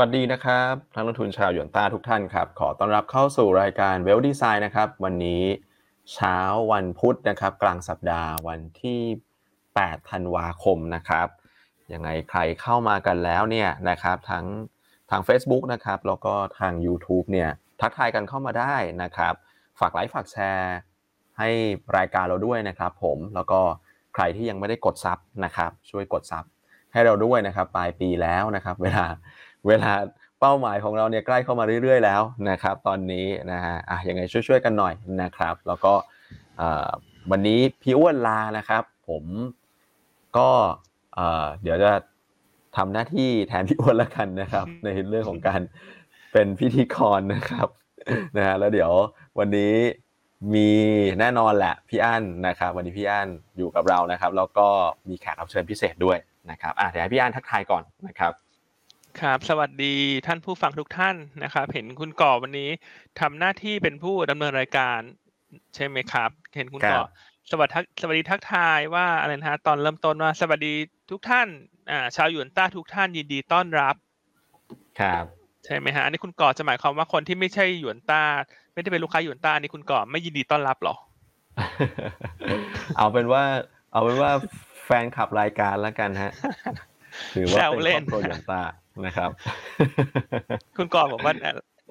วัสดีนะครับทั้งนักทุนชาวหยวนต้าทุกท่านครับ ขอต้อนรับเข้าสู่รายการเวลดีไซน์นะครับ วันนี้เช้าวันพุธนะครับ กลางสัปดาห์วันที่ 8 ธันวาคมนะครับยังไงใครเข้ามากันแล้วเนี่ยนะครับทั้งทาง Facebook นะครับแล้วก็ทาง YouTube เนี่ยทักทายกันเข้ามาได้นะครับ ฝากไลค์ฝากแชร์ให้รายการเราด้วยนะครับ ผมแล้วก็ใครที่ยังไม่ได้กดซับนะครับ ช่วยกดซับให้เราด้วยนะครับ ปลายปีแล้วนะครับ เวลา เวลาเป้าหมายของเราเนี่ยใกล้เข้ามาเรื่อยๆแล้วนะครับ ตอนนี้นะฮะอะยังไงช่วยๆกันหน่อยนะครับ แล้วก็วันนี้พี่อ้วนลานะครับ ผมก็เดี๋ยวจะทำหน้าที่แทนพี่อ้วนแล้วกันนะครับ ในเรื่องของการเป็นพิธีกรนะครับนะฮะแล้วเดี๋ยววันนี้มีแน่นอนแหละพี่อั้นนะครับ วันนี้พี่อั้นอยู่กับเรานะครับ แล้วก็มีแขกรับเชิญพิเศษด้วยนะครับอะเดี๋ยวให้พี่อั้นทักทายก่อนนะครับ ครับ สวัสดีท่านผู้ฟังทุกท่านนะครับ เห็นคุณก่อวันนี้ทำหน้าที่เป็นผู้ดำเนินรายการ ใช่ไหมครับ เห็นคุณก่อสวัสดีสวัสดีทักทายว่าอะไรนะฮะตอนเริ่มต้นว่าสวัสดีทุกท่านอ่าชาวหยวนต้าทุกท่านยินดีต้อนรับ ครับ ใช่ไหมฮะอันนี้คุณก่อจะหมายความว่าคนที่ไม่ใช่หยวนต้า ไม่ได้เป็นลูกค้าหยวนต้าอันนี้คุณก่อไม่ยินดีต้อนรับหรอ เอาเป็นว่า เอาเป็นว่าแฟนขับรายการแล้วกันฮะถือว่าเป็นครอบครัวหยวนต้า นะครับ คุณก่อบอกว่า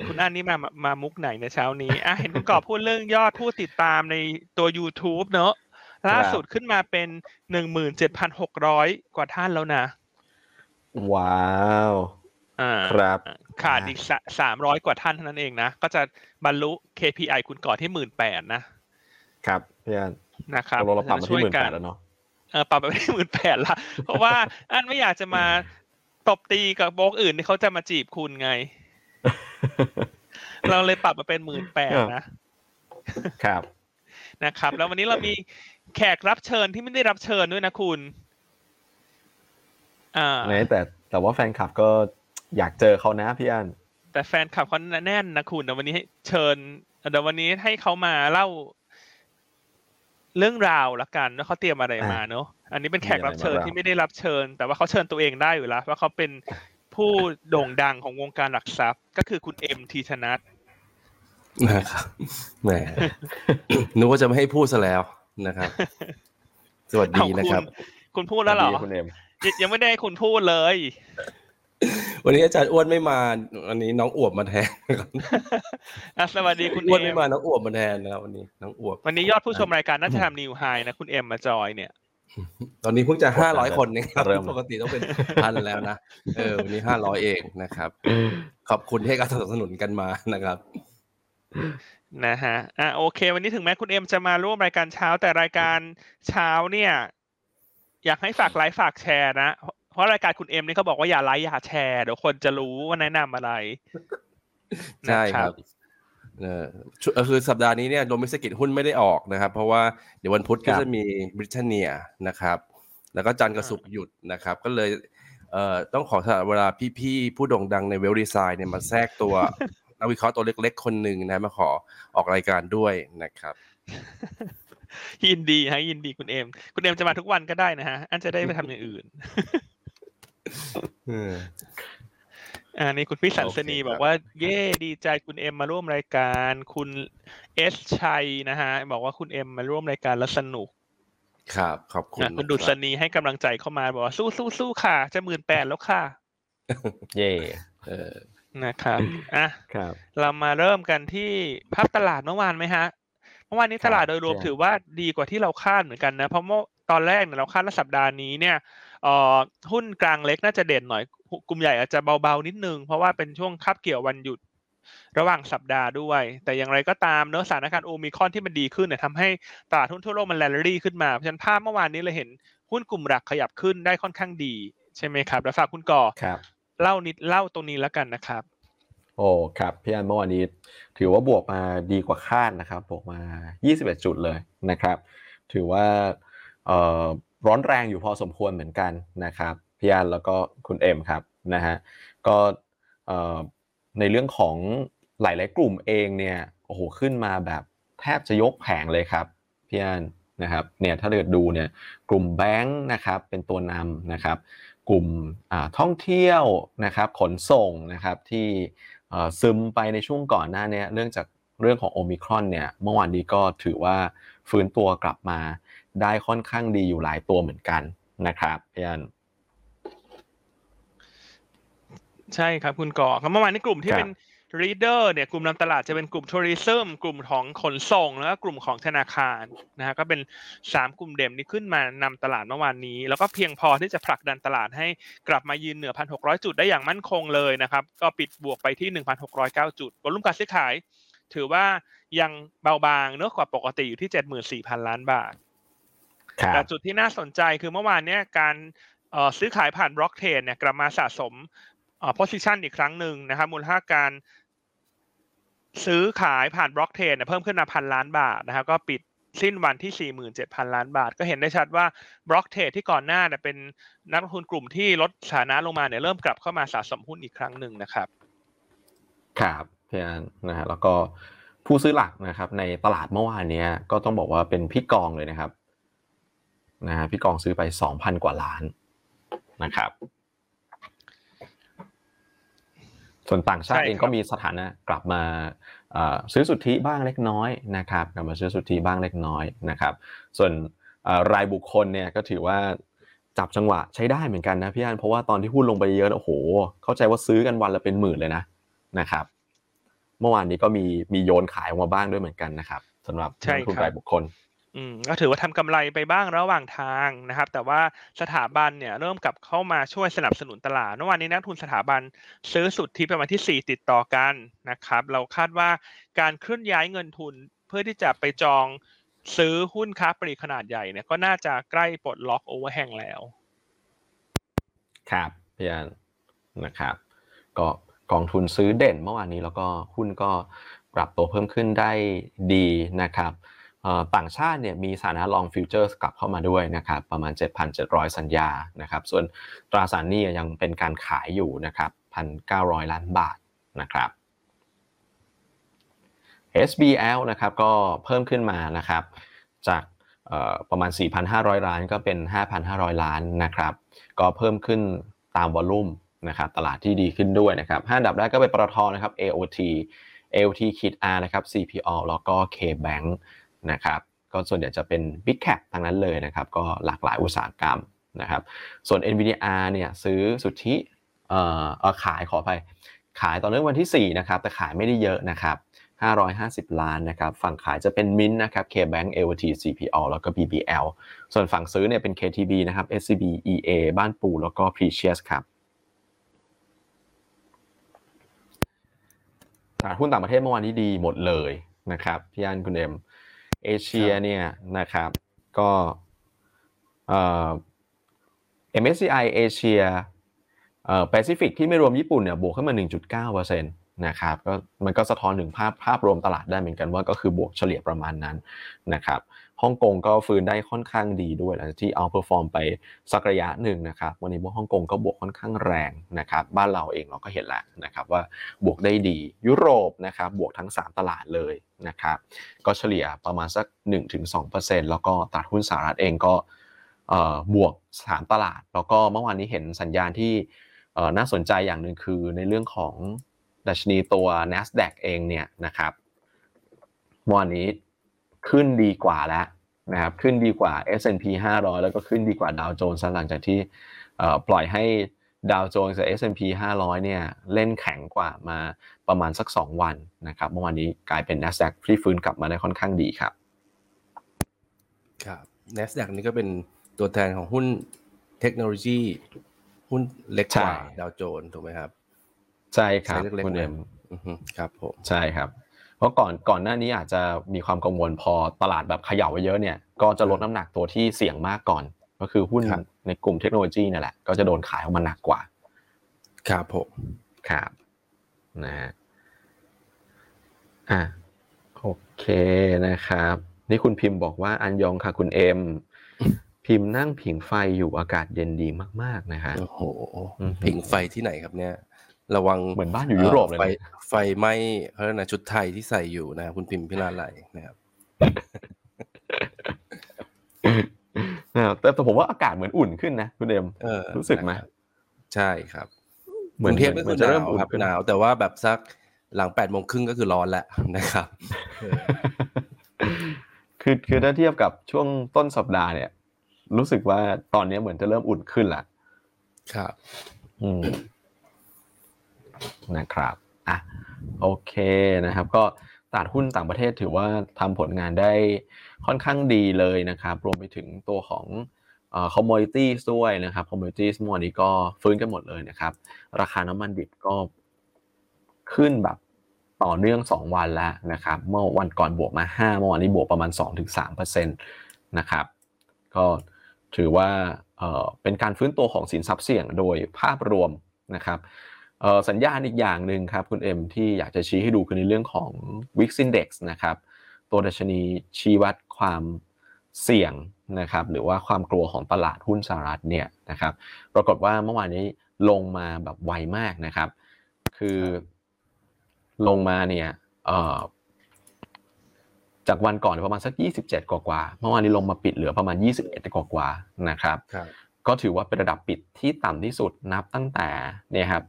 คุณอันนี้มามามุกไหนในเช้านี้อะเห็นคุณก่อพูดเรื่องยอดผู้ติดตามในตัว YouTube เนอะล่าสุดขึ้นมาเป็นหนึ่งหมื่นเจ็ดพันหกร้อยกว่าท่านแล้วนะ ว้าวอ่าครับ ขาดอีกสามร้อยกว่าท่านเท่านั้นเองนะ ก็จะบรรลุ KPI คุณก่อที่หมื่นแปดนะ ครับพี่อันนะครับเราปรับมาที่หมื่นแปดแล้วเนาะเออปรับไปที่หมื่นแปดละเพราะว่าอันไม่อยากจะมา ตบตีกับโบกอื่นที่เขาจะมาจีบคุณไง เราเลยปรับมาเป็นหมื่นแปดนะครับนะครับ แล้ววันนี้เรามีแขกรับเชิญที่ไม่ได้รับเชิญด้วยนะคุณอ่าแต่แต่ว่าแฟนคลับก็อยากเจอเขานะพี่อันแต่แฟนคลับเขาแน่นนะคุณเดี๋ยววันนี้เชิญเดี๋ยววันนี้ให้เขามาเล่า เรื่องราวละกันว่าเขาเตรียมอะไรมาเนาะอันนี้เป็นแขกรับเชิญที่ไม่ได้รับเชิญ แต่ว่าเขาเชิญตัวเองได้อยู่แล้วว่าเขาเป็นผู้โด่งดังของวงการหลักทรัพย์ ก็คือคุณเอ็มทีชนัทนะครับแหมนึกว่าจะไม่ให้พูดซะแล้วนะครับ สวัสดีนะครับ คุณพูดแล้วเหรอคุณเอ็มยังไม่ได้คุณพูดเลย วันนี้อาจารย์อ้วนไม่มาวันนี้น้องอวบมาแทนครับสวัสดีคุณอ้วนไม่มาน้องอวบมาแทนนะครับวันนี้น้องอวบวันนี้ยอดผู้ชมรายการน่าจะทำนิวไฮนะคุณเอ็มมาจอยเนี่ย ตอนนี้เพิ่งจะห้าร้อยคนเองครับปกติต้องเป็นพันแล้วนะเออวันนี้ห้าร้อยเองนะครับขอบคุณที่ให้การสนับสนุนกันมานะครับนะฮะอะโอเค วันนี้ถึงแม้คุณเอ็มจะมาร่วมรายการเช้าแต่รายการเช้าเนี่ย อยากให้ฝากไลค์ฝากแชร์นะ เพราะรายการคุณเอ็มนี่เขาบอกว่าอย่าไลค์อย่าแชร์เดี๋ยวคนจะรู้ว่าแนะนำอะไรใช่ครับเออคือสัปดาห์นี้เนี่ยโดมิสกิจหุ้นไม่ได้ออกนะครับ เพราะว่าเดี๋ยววันพุธก็จะมีบริเตนเนียนะครับ แล้วก็จันทร์กระสุกหยุดนะครับ ก็เลยเอ่อต้องขอสละเวลาพี่ๆ ผู้โด่งดังในเวลดีไซน์เนี่ยมาแทรกตัวนักวิเคราะห์ตัวเล็กๆ คนหนึ่งนะมาขอออกรายการด้วยนะครับ ยินดีฮะยินดีคุณเอมคุณเอมจะมาทุกวันก็ได้นะฮะ อันจะได้ไปทำอย่างอื่น อ่านี่คุณพี่สันสนีบอกว่า เย่ดีใจคุณเอ็มมาร่วมรายการ คุณเอสชัยนะฮะ บอกว่าคุณเอ็มมาร่วมรายการแล้วสนุก ครับขอบคุณคุณดุษณีให้กำลังใจเข้ามาบอกว่าสู้สู้สู้ค่ะ จะหมื่นแปดแล้วค่ะ เย่เออนะครับอะครับ เรามาเริ่มกันที่ภาพตลาดเมื่อวานไหมฮะเมื่อวานนี้ตลาดโดยรวมถือว่าดีกว่าที่เราคาดเหมือนกันนะ เพราะเมื่อตอนแรกเนี่ยเราคาดว่าสัปดาห์นี้เนี่ย เอ่อหุ้นกลางเล็กน่าจะเด่นหน่อย กลุ่มใหญ่อาจจะเบาๆนิดนึง เพราะว่าเป็นช่วงคับเกี่ยววันหยุดระหว่างสัปดาห์ด้วย แต่อย่างไรก็ตามเนื้อสถานการณ์โอมิคอนที่มันดีขึ้นเนี่ยทำให้ตลาดหุ้นทั่วโลกมันแลนดี้ขึ้นมา เพราะฉะนั้นภาพเมื่อวานนี้เราเห็นหุ้นกลุ่มหลักขยับขึ้นได้ค่อนข้างดี ใช่ไหมครับ แล้วฝากคุณก่อเล่านิดเล่าตรงนี้แล้วกันนะครับ โอ้ครับพี่อันเมื่อวานนี้ ถือว่าบวกมาดีกว่าคาดนะครับ บวกมา 21 จุดเลยนะครับ ถือว่า ร้อนแรงอยู่พอสมควรเหมือนกันนะครับพี่อันแล้วก็คุณเอ็มครับนะฮะก็ในเรื่องของหลายๆกลุ่มเองเนี่ยโอ้โหขึ้นมาแบบแทบจะยกแผงเลยครับพี่อันนะครับเนี่ยถ้าเกิดดูเนี่ยกลุ่มแบงค์นะครับเป็นตัวนำนะครับกลุ่มอ่าท่องเที่ยวนะครับขนส่งนะครับที่อ่อซึมไปในช่วงก่อนหน้านี้เนื่องจากเรื่องของโอมิครอนเนี่ยเมื่อวานนี้ก็ถือว่าฟื้นตัวกลับมา ได้ค่อนข้างดีอยู่หลายตัวเหมือนกันนะครับพี่อันใช่ครับคุณก่อครับเมื่อวานนี้กลุ่มที่ครับเป็น reader เนี่ยกลุ่มนำตลาดจะเป็นกลุ่ม tourism กลุ่มของขนส่ง แล้วก็กลุ่มของธนาคารนะฮะก็เป็นสามกลุ่มเด่นนี้ขึ้นมานำตลาดเมื่อวานนี้ แล้วก็เพียงพอที่จะผลักดันตลาดให้กลับมายืนเหนือ 1,600 จุดได้อย่างมั่นคงเลยนะครับ ก็ปิดบวกไปที่ 1,609 จุดวอลุ่มการซื้อขาย ถือว่ายังเบาบางเนื้อกว่าปกติอยู่ที่ 74,000 ล้านบาทครับ แต่จุดที่น่าสนใจคือเมื่อวานเนี้ยการเอ่อซื้อขายผ่านบล็อกเทรดเนี่ยกลับมาสะสมเอ่อ position อีกครั้งหนึ่งนะครับมูลค่าการซื้อขายผ่านบล็อกเทรดเนี่ยเพิ่มขึ้นมาพันล้านบาทนะครับก็ปิดสิ้นวันที่ 47,000 ล้านบาท ก็เห็นได้ชัดว่าบล็อกเทรดที่ก่อนหน้าเนี่ยเป็นนักลงทุนกลุ่มที่ลดฐานะลงมาเนี่ยเริ่มกลับเข้ามาสะสมหุ้นอีกครั้งหนึ่งนะครับ ครับพี่อันนะฮะแล้วก็ผู้ซื้อหลักนะครับ ในตลาดเมื่อวานเนี้ยก็ต้องบอกว่าเป็นพี่กองเลยนะครับ นะฮะพี่กองซื้อไป 2,000 กว่าล้านนะครับ ส่วนต่างชาติใช่เองครับก็มีสถานะกลับมาเอ่อซื้อสุทธิบ้างเล็กน้อยนะครับกลับมาซื้อสุทธิบ้างเล็กน้อยนะครับ ส่วนเอ่อรายบุคคลเนี่ยก็ถือว่าจับจังหวะใช้ได้เหมือนกันนะพี่อันเพราะว่าตอนที่หุ้นลงไปเยอะโอ้โห เข้าใจว่าซื้อกันวันละเป็นหมื่นเลยนะนะครับ เมื่อวานนี้ก็มีมีโยนขายออกมาบ้างด้วยเหมือนกันนะครับสำหรับใช่นักลงทุนครับรายบุคคล อืมก็ถือว่าทำกำไรไปบ้างระหว่างทางนะครับ แต่ว่าสถาบันเนี่ยเริ่มกลับเข้ามาช่วยสนับสนุนตลาดเมื่อวานนี้นักทุนสถาบันซื้อสุทธิเป็นวันที่ 4 ติดต่อกันนะครับ เราคาดว่าการเคลื่อนย้ายเงินทุนเพื่อที่จะไปจองซื้อหุ้นค้าปลีกขนาดใหญ่เนี่ยก็น่าจะใกล้ปลดล็อกโอเวอร์แฮงแล้ว ครับพี่อันนะครับ ก็กองทุนซื้อเด่นเมื่อวานนี้แล้วก็หุ้นก็ปรับตัวเพิ่มขึ้นได้ดีนะครับ ต่างชาติเนี่ยมีสถานะลองฟิวเจอร์กลับเข้ามาด้วยนะครับประมาณ 7,700 สัญญานะครับส่วนตราสารหนี้ยังเป็นการขายอยู่นะครับ 1,900 ล้านบาทนะครับ SBL นะครับก็เพิ่มขึ้นมานะครับจากประมาณ 4,500 ล้านก็เป็น 5,500 ล้านนะครับ ก็เพิ่มขึ้นตามวอลลุ่มนะครับตลาดที่ดีขึ้นด้วยนะครับห้าดับแรกก็เป็นปตทนะครับ AOT AOT ขีด R นะครับ CPO แล้วก็ KBank นะครับ ก็ส่วนใหญ่จะเป็น Big Cap ทั้งนั้นเลยนะครับ ก็หลากหลายอุตสาหกรรมนะครับ ส่วน NVDR เนี่ยซื้อสุทธิเอ่อขายขอไปขายตอนเรื่องวันที่ 4 นะครับ แต่ขายไม่ได้เยอะนะครับ550 ล้านนะครับ ฝั่งขายจะเป็น Mint นะครับ KBank AOT CPO แล้วก็ BBL ส่วนฝั่งซื้อเนี่ยเป็น KTB นะครับ SCB EA บ้านปูแล้วก็ Precious ครับตลาดหุ้นต่างประเทศเมื่อวานนี้ดีหมดเลยนะครับ พี่อันคุณเอ็ม เอเชียเนี่ยนะครับก็เอ่อ MSCI เอเชียเอ่อแปซิฟิกที่ไม่รวมญี่ปุ่นเนี่ยบวกขึ้นมา 1.9%นะครับก็มันก็สะท้อนถึงภาพภาพรวมตลาดได้เหมือนกันว่าก็คือบวกเฉลี่ยประมาณนั้นนะครับ ฮ่องกงก็ฟื้นได้ค่อนข้างดีด้วยหลังจากที่ outperform ไปสักระยะหนึ่งนะครับวันนี้พวกฮ่องกงก็บวกค่อนข้างแรงนะครับบ้านเราเองเราก็เห็นแล้วนะครับว่าบวกได้ดียุโรปนะครับบวกทั้ง 3 ตลาดเลยนะครับก็เฉลี่ยประมาณสัก 1-2%แล้วก็ตลาดหุ้นสหรัฐเองก็บวก 3 ตลาด แล้วก็เมื่อวานนี้เห็นสัญญาณที่น่าสนใจอย่างหนึ่งคือในเรื่องของดัชนีตัว NASDAQ เองเนี่ยนะครับเมื่อวานนี้ ขึ้นดีกว่าแล้วนะครับขึ้นดีกว่า S&P 500 แล้วก็ขึ้นดีกว่าดาวโจนส์หลังจากที่เอ่อปล่อยให้ดาวโจนส์กับ S&P 500 เนี่ยเล่นแข็งกว่ามาประมาณสัก 2 วันนะครับเมื่อวานนี้กลายเป็น NASDAQ ที่ฟื้นกลับมาได้ค่อนข้างดีครับครับ NASDAQ นี่ก็เป็นตัวแทนของหุ้นเทคโนโลยี หุ้นเล็กกว่าใช่ดาวโจนส์ถูกไหมครับ ใช่ครับไซส์เล็กๆคุณเอ็มอือฮึครับผมใช่ครับ เพราะก่อนก่อนหน้านี้อาจจะมีความกังวลพอตลาดแบบเขย่าไว้เยอะเนี่ยก็จะลดน้ำหนักตัวที่เสี่ยงมากก่อน ก็คือหุ้นครับในกลุ่มเทคโนโลยีนั่นแหละ ก็จะโดนขายออกมาหนักกว่า ครับผมครับนะฮะอะโอเคนะครับ นี่คุณพิมพ์บอกว่า안녕 ค่ะคุณเอ็มพิมพ์นั่งผิงไฟอยู่อากาศเย็นดีมาก ๆ นะฮะโอ้โหอือฮึผิงไฟที่ไหนครับเนี่ย ระวังเหมือนบ้านอยู่ยุโรปเลยไฟนะไฟไหม้เขาเรียกนะชุดไทยที่ใส่อยู่นะครับคุณพิมพ์พิลาไลนะครับนะครับแต่แต่ผมว่าอากาศเหมือนอุ่นขึ้นนะคุณเอ็มเออรู้สึกไหมนะครับใช่ครับเหกมือนรุงเทพเหมืก็อนคือจะหเริ่นามวอุ่นครับขึ้นหนาว แต่ว่าแบบสักหลังแปดโมงครึ่งก็คือร้อนแล้วนะครับเออคือคือถ้าเทียบกับช่วงต้นสัปดาห์เนี่ย รู้สึกว่าตอนนี้เหมือนจะเริ่มอุ่นขึ้นละครับ อืม นะครับอะโอเคนะครับก็ตลาดหุ้นต่างประเทศถือว่าทำผลงานได้ค่อนข้างดีเลยนะครับ รวมไปถึงตัวของเอ่อ commodities ด้วยนะครับ commodities เมื่อวนนี้ก็ฟื้นกันหมดเลยนะครับ ราคาน้ำมันดิบก็ขึ้นแบบต่อเนื่อง 2 วันแล้วนะครับ เมื่อวันก่อนบวกมา 5 เมื่อวานนี้บวกประมาณ 2-3%นะครับ ก็ถือว่าเเป็นการฟื้นตัวของสินทรัพย์เสี่ยงโดยภาพรวมนะครับ สัญญาณอีกอย่างหนึ่งครับคุณเอ็มที่อยากจะชี้ให้ดูคือในเรื่องของ Wix Index นะครับตัวดัชนีชี้วัดความเสี่ยงนะครับหรือว่าความกลัวของตลาดหุ้นสหรัฐเนี่ยนะครับปรากฏว่าเมื่อวานนี้ลงมาแบบไวมากนะครับ คือลงมาเนี่ยเอ่อจากวันก่อนประมาณสัก 27 กว่ากว่าๆเมื่อวานนี้ลงมาปิดเหลือประมาณ 21 กว่ากว่าๆนะครับครับ ก็ถือว่าเป็นระดับปิดที่ต่ำที่สุดนับตั้งแต่เนี่ยครับ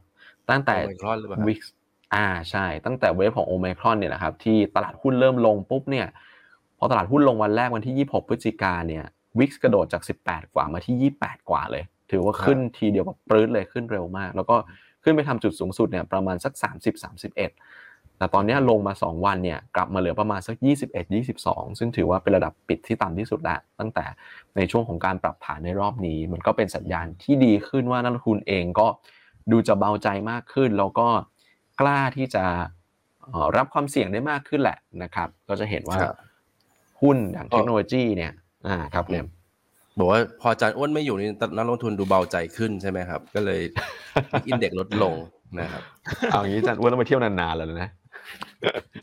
ตั้งแต่โอไมครอนหรือเปล่าครับวิกอ่าใช่ ตั้งแต่เวฟของโอไมครอนเนี่ยนะครับที่ตลาดหุ้นเริ่มลงปุ๊บเนี่ยพอตลาดหุ้นลงวันแรกวันที่ 26 พฤศจิกาเนี่ยวิกกระโดดจาก 18 กว่ามาที่ 28 กว่าเลย ถือว่าขึ้นทีเดียวแบบปรื้ดเลยขึ้นเร็วมาก แล้วก็ขึ้นไปทำจุดสูงสุดเนี่ยประมาณสัก 30 31 แต่ตอนเนี้ยลงมา 2 วันเนี่ยกลับมาเหลือประมาณสัก 21 22 ซึ่งถือว่าเป็นระดับปิดที่ต่ำที่สุดแล้ว ตั้งแต่ในช่วงของการปรับฐานในรอบนี้ มันก็เป็นสัญญาณที่ดีขึ้นว่านักลงทุนเองก็ ดูจะเบาใจมากขึ้น แล้วก็กล้าที่จะเอ่อรับความเสี่ยงได้มากขึ้นแหละนะครับ ก็จะเห็นว่าครับหุ้นอย่างเทคโนโลยีเนี่ยอ่าครับเนี่ยบอกว่าพออาจารย์อ้วนไม่อยู่นี่นักลงทุนดูเบาใจขึ้นใช่ไหมครับ ก็เลยอินเด็กลดลงนะครับเอาอย่างนี้อาจารย์อ้วนต้องไปเที่ยวนานๆแล้วนะ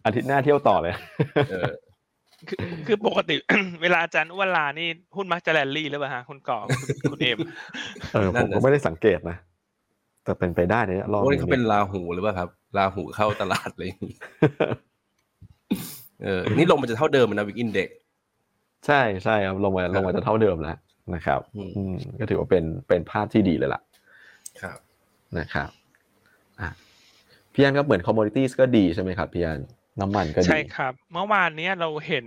อาทิตย์หน้าเที่ยวต่อเลยเออคือคือปกติเวลาอาจารย์อ้วนลานี่หุ้นมักจะแรลลี่หรือเปล่าฮะคุณก่อคุณคุณเอมเออนั่ผมนน่ะก็ไม่ได้สังเกตนะ แต่เป็นไปได้เนี่ยรอบโอ้นี่เขาเป็นนี้ราหูหรือเปล่าครับราหูเข้าตลาดเลยเออนี่ลงมันจะเท่าเดิมนะ VIX Index ใช่ใช่ครับลงมาลงมาจะเท่าเดิมแล้วนะครับ อืมอืมก็ถือว่าเป็นเป็นภาพที่ดีเลยล่ะ ครับนะครับอะพี่อันก็เหมือนคอมม o ดิตี้ก็ดีใช่ไหมครับพี่อัน น้ำมันก็ดี ใช่ครับ เมื่อวานเนี้ยเราเห็น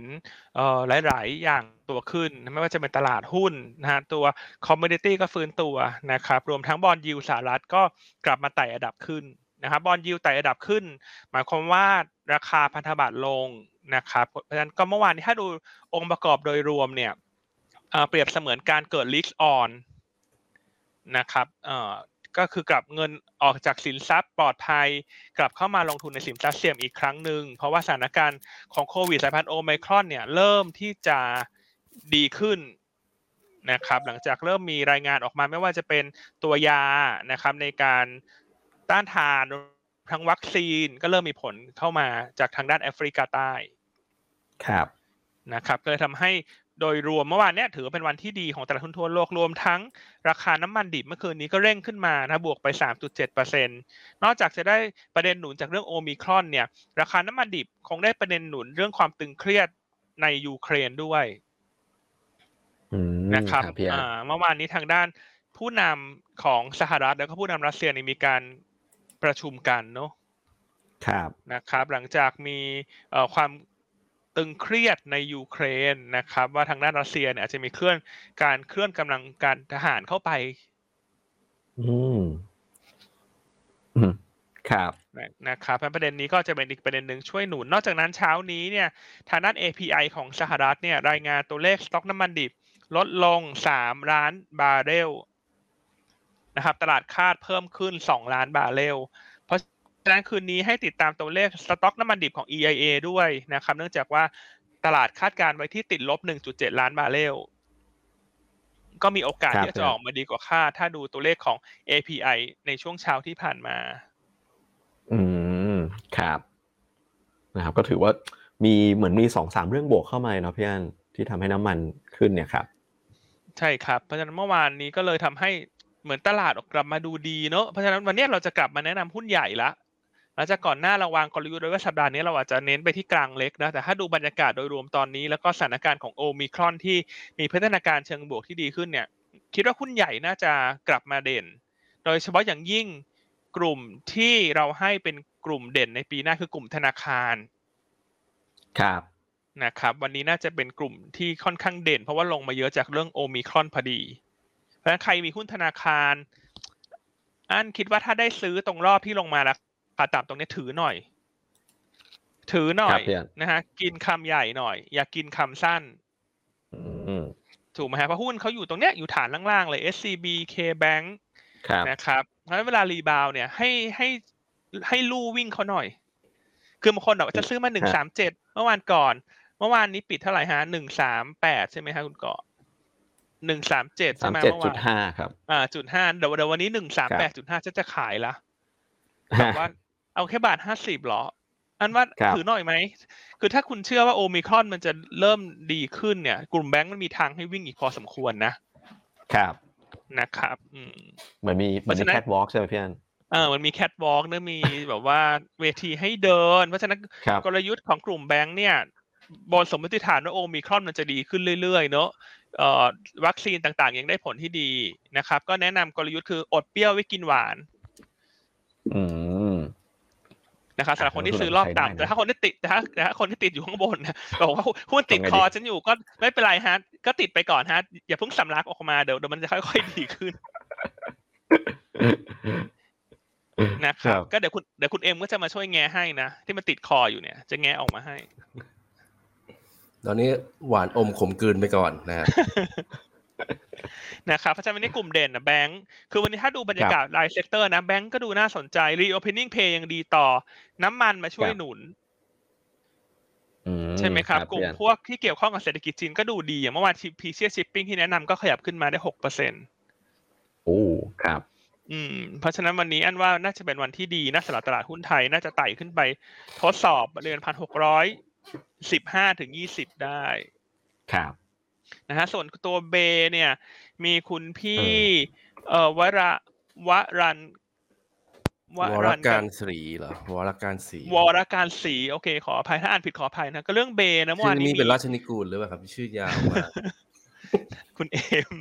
เอ่อหลาย ๆ อย่างตัวขึ้น ไม่ว่าจะเป็นตลาดหุ้นนะฮะตัวคอมม o ดิตี้ก็ฟื้นตัวนะครับ รวมทั้ง bond yield สหรัฐก็กลับมาไต่ระดับขึ้นนะครับ bond yield ไต่ระดับขึ้น หมายความว่าราคาพันธบัตรลงนะครับเพราะฉะนั้นก็เมื่อวานนี้ถ้าดูองค์ประกอบโดยรวมเนี่ยเปรียบเสมือนการเกิด risk on นะครับ ก็คือกลับเงินออกจากสินทรัพย์ปลอดภัย กลับเข้ามาลงทุนในสินทรัพย์เสี่ยงอีกครั้งหนึ่งเพราะว่าสถานการณ์ของโควิดสายพันธุ์โอไมครอนเนี่ยเริ่มที่จะดีขึ้นนะครับหลังจากเริ่มมีรายงานออกมาไม่ว่าจะเป็นตัวยานะครับในการต้านทานทั้งวัคซีนก็เริ่มมีผลเข้ามาจากทางด้านแอฟริกาใต้ครับนะครับก็เลยทำให้ โดยรวมเมื่อวานเนี้ยถือว่าเป็นวันที่ดีของตลาดหุ้นทั่วโลกรวมทั้งราคาน้ำมันดิบเมื่อคืนนี้ก็เร่งขึ้นมานะบวกไป 3.7%นอกจากจะได้ประเด็นหนุนจากเรื่องโอมิครอนเนี่ยราคาน้ำมันดิบคงได้ประเด็นหนุนเรื่องความตึงเครียดในยูเครนด้วยอืมนะครับพี่อันอ่าเมื่อวานนี้ทางด้านผู้นำของสหรัฐแล้วก็ผู้นำรัสเซียเนี่ยมีการประชุมกันเนาะครับนะครับ หลังจากมีเอ่อความ ตึงเครียดในยูเครนนะครับ ว่าทางด้านรัสเซียเนี่ยอาจจะมีเคลื่อนการเคลื่อนกำลังการทหารเข้าไป อืมอืมครับนะนะครับเพราะประเด็นนี้ก็จะเป็นอีกประเด็นหนึ่งช่วยหนุน นอกจากนั้นเช้านี้เนี่ยทางด้าน API ของสหรัฐเนี่ยรายงานตัวเลขสต็อกน้ำมันดิบลดลง 3 ล้านบาร์เรลนะครับตลาดคาดเพิ่มขึ้น 2 ล้านบาร์เรลเพราะฉะนั้นคืนนี้ให้ติดตามตัวเลขสต็อกน้ำมันดิบของ EIA ด้วยนะครับ เนื่องจากว่าตลาดคาดการณ์ไว้ที่ติดลบ 1.7 ล้านบาร์เรล ก็มีโอกาสครับที่จะออกมาดีกว่าคาดถ้าดูตัวเลขของ API ในช่วงเช้าที่ผ่านมา อืม ครับ นะครับ ก็ถือว่ามีเหมือนมีสองสามเรื่องบวกเข้ามาเนาะพี่อันที่ทำให้น้ำมันขึ้นเนี่ยครับ ใช่ครับ เพราะฉะนั้นเมื่อวานนี้ก็เลยทำให้เหมือนตลาดออกกลับมาดูดีเนอะเพราะฉะนั้นวันเนี้ยเราจะกลับมาแนะนำหุ้นใหญ่ละ หลังจากก่อนหน้าเราวางกลยุทธ์ไว้ว่าสัปดาห์นี้เราอาจจะเน้นไปที่กลางเล็กนะแต่ถ้าดูบรรยากาศโดยรวมตอนนี้ แล้วก็สถานการณ์ของโอมิครอนที่มีพัฒนาการเชิงบวกที่ดีขึ้นเนี่ย คิดว่าหุ้นใหญ่น่าจะกลับมาเด่นโดโดยเฉพาะอย่างยิ่งกลุ่มที่เราให้เป็นกลุ่มเด่นในปีหน้าคือกลุ่มธนาคาร ครับนะครับ วันนี้น่าจะเป็นกลุ่มที่ค่อนข้างเด่น เพราะว่าลงมาเยอะจากเรื่องโอมิครอนพอดีเพราะฉะนั้นใครมีหุ้นธนาคารอันคิดว่าถ้าได้ซื้อตรงรอบที่ลงมาแล้ วขาต่ำตรงนี้ถือหน่อย ถือหน่อครัยบพี่อันนะฮะ กินคำใหญ่หน่อย อย่ากินคำสั้นอืมถูกไหมฮะเพราะหุ้นเขาอยู่ตรงเนี้ยอยู่ฐานล่างๆเลย SCB K-Bank ครับนะครับเพราะฉะนั้นเวลารีบาวด์เนี่ย ให้ให้ให้ลู่วิ่งเขาหน่อย คือบางคนแบบจะซื้อมาหนึ่งสามเจ็ดเมื่อวานก่อน เมื่อวานนี้ปิดเท่าไหร่ฮะหนึ่งสามแปดใช่ไหมฮะคุณเกาะหนึ่งสามเจ็ดสาใช่มไหมเจ็ดเมื่อจุวาดนห้าครับ อ่าจุดห้าเดี๋ยวเดี๋ยววันนี้หนึ่งสามแปดจุดห้าจะจะขายละแบบว่า เอาแค่บาทห้าสิบหรอ อันว่าครับถือหน่อยไหม คือถ้าคุณเชื่อว่าโอมิครอนมันจะเริ่มดีขึ้นเนี่ย กลุ่มแบงก์มันมีทางให้วิ่งอีกพอสมควรนะ ครับ นะครับ อืมเหมือนมีเหมือนเพราะมีฉะนั้นแคทวอล์กใช่ไหมพี่อันเออมันมีแคทวอล์กนะมีแบบว่าเวทีให้เดิน เพราะฉะนั้นครับกลยุทธ์ของกลุ่มแบงก์เนี่ยบนสมมติฐานว่าโอมิครอนมันจะดีขึ้นเรื่อยๆ เนอะเอ่อวัคซีนต่างๆ ยังได้ผลที่ดีนะครับ ก็แนะนำกลยุทธ์คืออดเปรี้ยวไว้กินหวาน อืม นะครับสำหรับคนที่ซื้อรอบใช้ได้ต่ำนะแต่ถ้าคนที่ติดแต่ถ้าแต่ถ้าคนที่ติดอยู่ข้างบนนะบอกว่าหุ้นติดทำไงคอดีฉันอยู่ก็ไม่เป็นไรฮะก็ติดไปก่อนฮะอย่าเพิ่งสำลักออกมาเดี๋ยวเดี๋ยวมันจะค่อยๆดีขึ้นนะครับก็เดี๋ยวคุณเดี๋ยวคุณเอ็มก็จะมาช่วยแง้ให้นะที่มันติดคออยู่เนี่ย จะแง้ออกมาให้ ตอนนี้หวานอมขมกลืนไปก่อนนะครับ นะครับเพราะฉะนั้นวันนี้กลุ่มเด่นนะแบงค์คือวันนี้ถ้าดูบรรยากาศราย sector นะแบงค์ก็ดูน่าสนใจ reopening play ยังดีต่อ น้ำมันมาช่วยครับหนุนอืใช่ไหมครับกลุ่มพี่อันพวกที่เกี่ยวข้องกับเศรษฐกิจจีนก็ดูดีอย่างเมื่อวาน Precious Shipping ที่แนะนำก็ขยับขึ้นมาได้หกเปอร์เซ็นต์โอ้ครับ อืม เพราะฉะนั้นวันนี้อันว่าน่าจะเป็นวันที่ดีนะสำหรับตลาดหุ้นไทยน่าจะไต่ขึ้นไป ทดสอบด่านพันหกร้อยสิบห้าถึงยี่สิบได้ ครับ นะฮะส่วนตัวเบเนี่ย มีคุณพี่เอ่อวระวรันวรการศรีเหรอวรการศรีวรการศรีโอเค ขออภัยถ้าอ่านผิดขออภัยนะก็เรื่องเบนะเมื่อชื่วาอนนี้นี้มีเป็นราชนิกูลหรือเปล่าครับชื่อยาวมากคุณเอม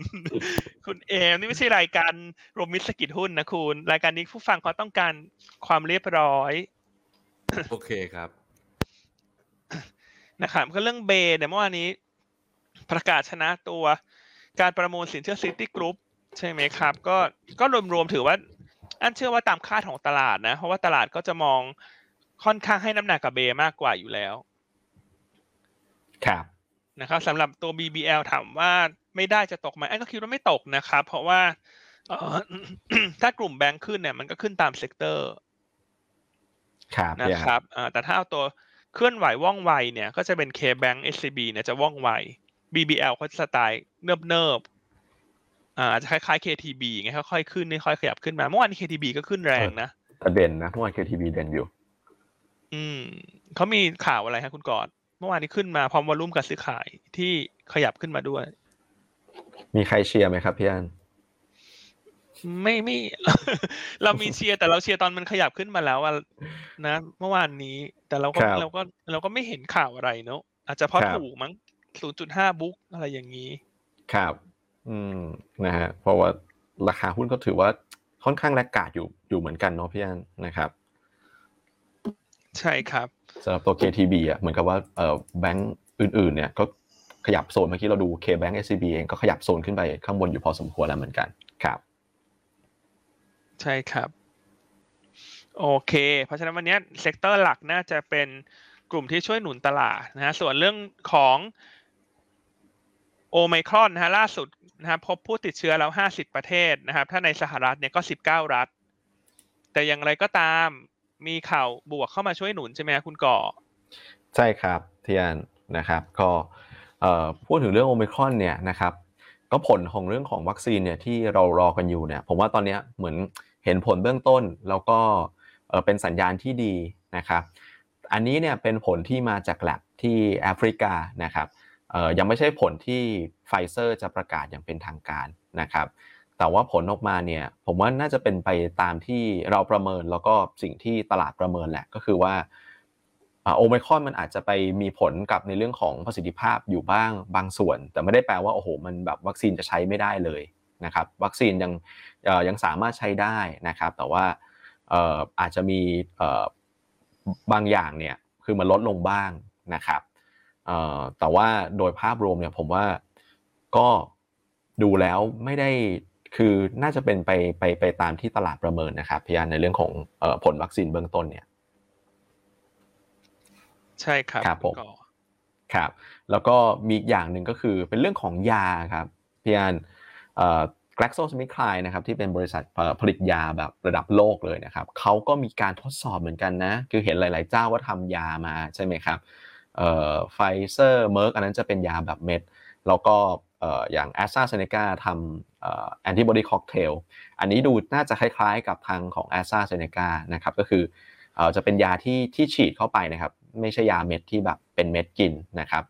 คุณเอมนี่ไม่ใช่รายการรวมมิตรสกิจหุ้นนะคุณ รายการนี้ผู้ฟังเขาต้องการความเรียบร้อย โอเคครับนะครับก็เรื่องเบเนี่ยเมื่อวานนี้ ประกาศชนะตัว การประมูลสินเชื่อซิตี้กรุ๊ปใช่ไหมครับ ก็ก็รวมๆถือว่า อันเชื่อว่าตามคาดของตลาดนะ เพราะว่าตลาดก็จะมองค่อนข้างให้น้ำหนักกับเบมากกว่าอยู่แล้ว ครับนะครับสำหรับตัว BBL ถามว่าไม่ได้จะตกไหมอันก็คิดว่าไม่ตกนะครับ เพราะว่าเอ่อถ้ากลุ่มแบงค์ขึ้นเนี่ย มันก็ขึ้นตาม sector ครับนะพี่อันครับอ่าแต่ถ้าเอาตัวเคลื่อนไหวว่องไวเนี่ย ก็จะเป็น K-Bank SCB เนี่ยจะว่องไว BBL เขาจะสไตล์เนิบเนิบๆอ่าอาจจะคล้ายๆ KTB ไงค่อยๆขึ้นค่อยๆขยับขึ้นมาเมื่อวานนี้ KTB ก็ขึ้นแรงนะแต่เด่นนะเมื่อวาน KTB เด่นอยู่ อืมเขามีข่าวอะไรครับคุณกอดเมื่อวานนี้ขึ้นมาพร้อม volume การซื้อขายที่ขยับขึ้นมาด้วย มีใครเชียร์ไหมครับพี่อันไม่ไม่ เรามีเชียร์แต่เราเชียร์ตอนมันขยับขึ้นมาแล้วอะนะ เมื่อวานนี้ แต่เราก็ครับเราก็เราก็ไม่เห็นข่าวอะไรเนอะอาจจะเพราะครับถูกมั้ง 0.5บุ๊กอะไรอย่างนี้ ครับ อืมนะฮะเพราะว่าราคาหุ้นก็ถือว่าค่อนข้างแลกกาดอยู่อยู่เหมือนกันเนาะพี่อันนะครับใช่ครับสำหรับตัว KTB อะเหมือนกับว่าเอ่อแบงก์อื่น ๆ เนี่ยก็ขยับโซนเมื่อกี้เราดู K-Bank SCB เองก็ขยับโซนขึ้นไปข้างบนอยู่พอสมควรแล้วเหมือนกันครับ ใช่ครับโอเค เพราะฉะนั้นวันนี้ sector หลักน่าจะเป็นกลุ่มที่ช่วยหนุนตลาดนะฮะส่วนเรื่องของโอ ไมครอนนะฮะล่าสุดนะครับพบผู้ติดเชื้อแล้ว 50 ประเทศนะครับ ถ้าในสหรัฐเนี่ยก็ 19 รัฐ แต่อย่างไรก็ตามมีข่าวบวกเข้ามาช่วยหนุนใช่ไหมครับคุณก่อ ใช่ครับเทียนนะครับก็เอ่อพูดถึงเรื่องโอมิครอนเนี่ยนะครับก็ผลของเรื่องของวัคซีนเนี่ยที่เรารอกันอยู่เนี่ยผมว่าตอนนี้เหมือนเห็นผลเบื้องต้นแล้วก็เอ่อเป็นสัญญาณที่ดีนะครับ อันนี้เนี่ยเป็นผลที่มาจากแลบที่แอฟริกานะครับ ยังไม่ใช่ผลที่ไฟเซอร์จะประกาศอย่างเป็นทางการนะครับแต่ว่าผลออกมาเนี่ยผมว่าน่าจะเป็นไปตามที่เราประเมินแล้วก็สิ่งที่ตลาดประเมินแหละก็คือว่าโอไมครอนมันอาจจะไปมีผลกับในเรื่องของประสิทธิภาพอยู่บ้างบางส่วน แต่ไม่ได้แปลว่าโอ้โหมันแบบวัคซีนจะใช้ไม่ได้เลยนะครับวัคซีนยังยังสามารถใช้ได้นะครับ แต่ว่าอาจจะมีบางอย่างเนี่ยคือมันลดลงบ้างนะครับ แต่ว่าโดยภาพรวมเนี่ยผมว่าก็ดูแล้วไม่ได้คือน่าจะเป็นไปไปไปตามที่ตลาดประเมินนะครับพยานในเรื่องของเอ่อผลวัคซีนเบื้องต้นเนี่ย ใช่ครับครับผมณก่อครับ แล้วก็มีอีกอย่างหนึ่งก็คือเป็นเรื่องของยาครับพี่อันเอ่อ GlaxoSmithKline นะครับที่เป็นบริษัทเอ่อผลิตยาแบบระดับโลกเลยนะครับเขาก็มีการทดสอบเหมือนกันนะ คือเห็นหลาย ๆ เจ้าว่าทำยามาใช่ไหมครับเอ่อ ไฟเซอร์เมอร์กอันนั้นจะเป็นยาแบบเม็ด แล้วก็เอ่ออย่าง a s t r a z เซ e c a ทำเอ่อแอนติบอดีค็อกเทลอันนี้ดูน่าจะคล้ายๆกับทางของ a s t r a z เซ e c a นะครับก็คือเอ่อจะเป็นยาที่ที่ฉีดเข้าไปนะครับ ไม่ใช่ยาเม็ดที่แบบเป็นเม็ดกินนะครับ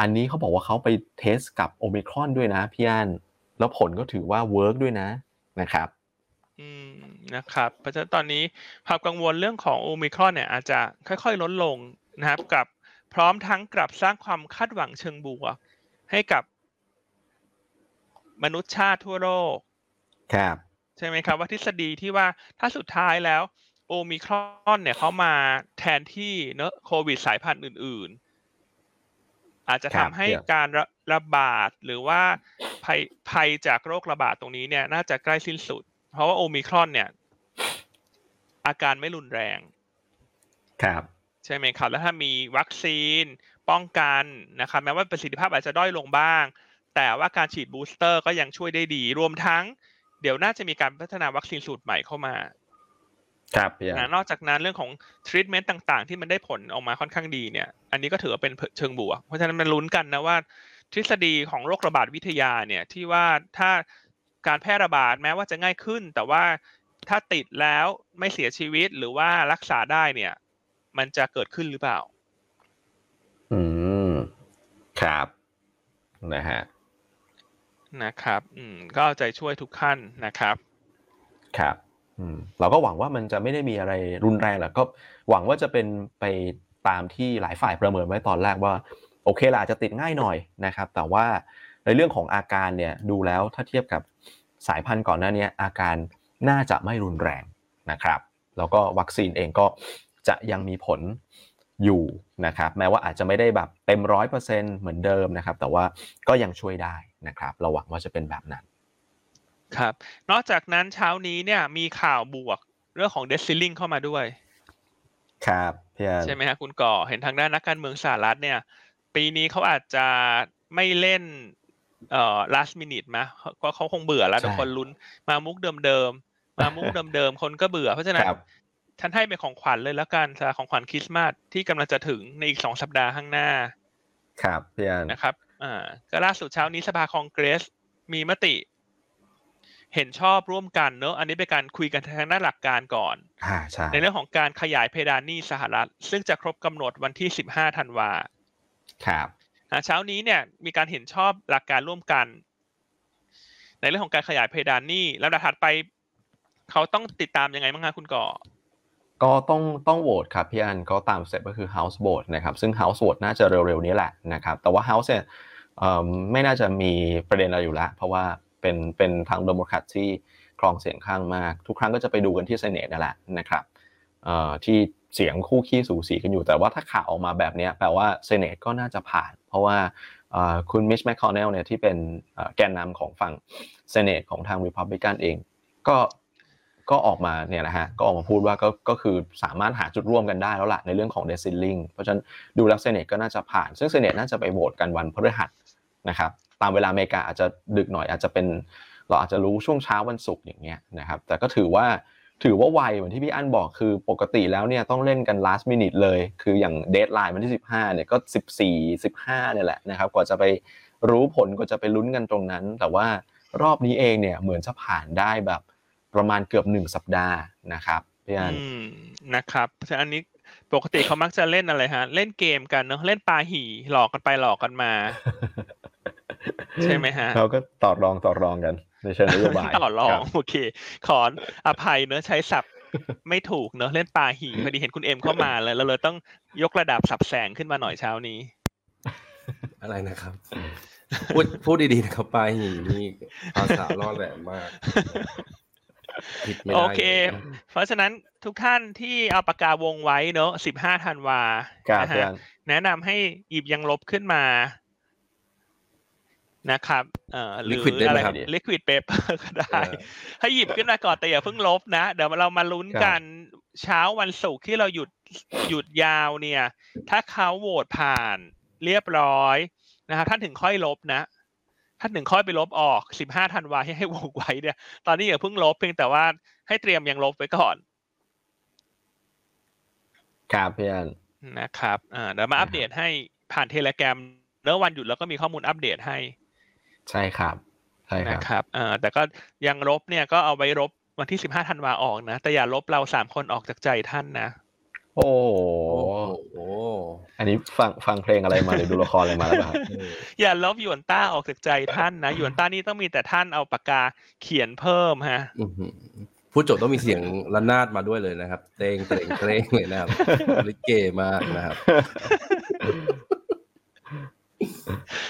อันนี้เขาบอกว่าเขาไป test กับโอมิครอนด้วยนะพี่อันแล้วผลก็ถือว่า work ด้วยนะนะครับอืมนะครับเพราะฉะนั้นตอนนี้ความกังวลเรื่องของโอมิครอนเนี่ยอาจจะค่อยๆลดลงนะครับกับ พร้อมทั้งกลับสร้างความคาดหวังเชิงบวก ให้กับมนุษยชาติทั่วโลก ครับ ใช่ไหมครับ ว่าทฤษฎีที่ว่าถ้าสุดท้ายแล้ว โอมิครอนเนี่ยเขามาแทนที่เนอะโควิดสายพันธุ์อื่น ๆ อาจจะครัทำบให้ครับการระระบาดหรือว่าภัยภัยจากโรคระบาดตรงนี้เนี่ยน่าจะใกล้สิ้นสุด เพราะว่าโอมิครอนเนี่ย อาการไม่รุนแรง ครับ ใช่ไหมครับ แล้วถ้ามีวัคซีนป้องกันนะครับแม้ว่าประสิทธิภาพอาจจะด้อยลงบ้าง แต่ว่าการฉีด booster ก็ยังช่วยได้ดี รวมทั้ง เดี๋ยวน่าจะมีการพัฒนาวัคซีนสูตรใหม่เข้ามาครับพี่อันนะนอกจากนั้นเรื่องของทรีทเมนต์ต่างๆ ที่มันได้ผลออกมาค่อนข้างดีเนี่ย อันนี้ก็ถือว่าเป็นเชิงบวก เพราะฉะนั้นมันลุ้นกันนะว่า ทฤษฎีของโรคระบาดวิทยาเนี่ยที่ว่าถ้าการแพร่ระบาดแม้ว่าจะง่ายขึ้น แต่ว่าถ้าติดแล้วไม่เสียชีวิตหรือว่ารักษาได้เนี่ย มันจะเกิดขึ้นหรือเปล่า อืม ครับนะฮะนะครับ อืม ก็เอาใจช่วยทุกขั้นนะครับ ครับ อืม เราก็หวังว่ามันจะไม่ได้มีอะไรรุนแรงหรอกก็หวังว่าจะเป็นไปตามที่หลายฝ่ายประเมินไว้ตอนแรกว่า โอเคละอาจจะติดง่ายหน่อยนะครับ แต่ว่าในเรื่องของอาการเนี่ยดูแล้วถ้าเทียบกับสายพันธุ์ก่อนหน้านี้อาการน่าจะไม่รุนแรงนะครับ แล้วก็วัคซีนเองก็ จะยังมีผลอยู่นะครับแม้ว่าอาจจะไม่ได้แบบเต็มร้อยเปอร์เซ็นเหมือนเดิมนะครับ แต่ว่าก็ยังช่วยได้นะครับเราหวังว่าจะเป็นแบบนั้นครับนอกจากนั้นเช้านี้เนี่ยมีข่าวบวกเรื่องของเดซิลลิงเข้ามาด้วย ครับพี่อันใช่ไหมฮะคุณก่อเห็นทางด้านนักการเมืองสหรัฐเนี่ย ปีนี้เขาอาจจะไม่เล่นเอ่อ last minute มะเพราะเขาคงเบื่อแล้วใช่ทุกคนลุ้นมามุกเดิมๆมามุกเดิมๆคนก็เบื่อเพราะฉะนั้นครับ ฉันให้เป็นของขวัญเลยแล้วกันสำหรับของขวัญคริสต์มาสที่กำลังจะถึงในอีกสองสัปดาห์ข้างหน้าครับพี่อันนะครับอ่าก็ล่าสุดเช้านี้สภาคองเกรสมีมติ เห็นชอบร่วมกันเนอะอันนี้เป็นการคุยกันทางด้านหลักการก่อน อ่าใช่ในเรื่องของการขยายเพดานหนี้สหรัฐ ซึ่งจะครบกำหนดวันที่ 15 ธันวาครับอ่าเช้านี้เนี่ยมีการเห็นชอบหลักการร่วมกัน ในเรื่องของการขยายเพดานหนี้ลำดับถัดไป เขาต้องติดตามยังไงบ้างคะคุณก่อ ก็ต้องต้องโหวตครับพี่อันก็ตามสเต็ปก็คือ House vote นะครับซึ่ง House vote น่าจะเร็วๆนี้แหละนะครับแต่ว่า House เนี่ยเอิ่มไม่น่าจะมีประเด็นอะไรอยู่แล้วเพราะว่าเป็นเป็นทางเดโมแครตที่ครองเสียงข้างมาก ทุกครั้งก็จะไปดูกันที่ Senate นั่นแหละนะครับเอ่อที่เสียงคู่คี่สูสีกันอยู่แต่ว่าถ้าข่าวออกมาแบบนี้แปลว่า Senate ก็น่าจะผ่าน เพราะว่าเอ่อคุณมิชแมคคอนเนลเนี่ยที่เป็นแกนนำของฝั่ง Senate ของทาง Republican เอง ก็ ก็ออกมาเนี่ยนะฮะก็ออกมาพูดว่าก็ก็คือสามารถหาจุดร่วมกันได้แล้วล่ะในเรื่องของ d e c i l i n g เพราะฉะนั้นดูแล้ว Senate ก็น่าจะผ่าน ซึ่ง Senate น่าจะไปโหวตกันวันพฤหัสนะครับตามเวลาอเมริกาอาจจะดึกหน่อยอาจจะเป็นเราอาจจะรู้ช่วงเช้าวันศุกร์อย่างเงี้ยนะครับแต่ก็ถือว่าถือว่าไวเหมือนที่พี่อั้นบอกคือปกติแล้วเนี่ยต้องเล่นกัน last minute เลย คืออย่างเดทไลน์วันที่ 15เนี่ยก็ 14 15เนี่ยแหละนะครับกว่าจะไปรู้ผลกว่าจะไปลุ้นกันตรงนั้น แต่ว่ารอบนี้เองเนี่ยเหมือนจะผ่านได้แบบ ประมาณเกือบหนึ่งสัปดาห์นะครับพี่อันอืมนะครับเพราะฉะนั้นอันนี้ปกติเขามักจะเล่นอะไรฮะ เล่นเกมกันเนอะเล่นปลาหี่หลอกกันไปหลอกกันมา ใช่ไหมฮะเราก็ต่อรองต่อรองกันในเชิงนโยบายต่อรอคงบโอเค ขออภัยเนอะใช้ศัพท์ไม่ถูกเนอะเล่นปลาหี่พอดีเห็นคุณเอ็มเข้ามาเลยเราเลยต้องยกระดับสับแสงขึ้นมาหน่อยเช้านี้ อะไรนะครับพูดพูดดีๆนะครับปลาหีนี่ภาษาล่อแหลมมาก ผิดไม่ได้โอเคลยเพราะฉะนั้นทุกท่านที่เอาปากกาวงไว้เนอะสิบห้าธันวาครับนะพี่ฮะอันแนะนำให้หยิบยังลบขึ้นมานะครับเอ่อหรือ Liquid ได้ไหมอะไรครับ liquid paper ก็ได้เออให้หยิบขึ้นมาก่อนแต่อย่าเพิ่งลบนะ เดี๋ยวเรามาลุ้นครับกันเช้าวันศุกร์ที่เราหยุดหยุดยาวเนี่ย ถ้าเขาโหวตผ่านเรียบร้อยนะครับท่านถึงค่อยลบนะ ท่านถึงค่อยไปลบออกสิบห้าธันวาให้ให้วงไว้เนี่ย ตอนนี้อย่าเพิ่งลบเพียงแต่ว่าให้เตรียมยังลบไว้ก่อน ครับพี่อันนะครับอ่าเดี๋ยวมาอัปเดตให้ผ่านเทเล gram เนื้อวันหยุดแล้วก็มีข้อมูลอัปเดตให้ ใช่ครับใช่คนะรับครับอ่าแต่ก็ยังลบเนี่ยก็เอาไว้ลบวันที่สิบห้าธันวาออกนะ แต่อย่าลบเราสามคนออกจากใจท่านนะ โอ้โหโอ้โหอันนี้ฟังฟังเพลงอะไรมาหรือดูละครอะไรมาหรือเปล่าครับเอออย่าลบหยวนต้าออกจากใจท่านนะหยวนต้านี่ต้องมีแต่ท่านเอาปากกาเขียนเพิ่มฮะอื้อหือผู้โจทย์ต้องมีเสียงระนาดมาด้วยเลยนะครับเตงเตงเตงเลยนะครับลิเกมากนะครับ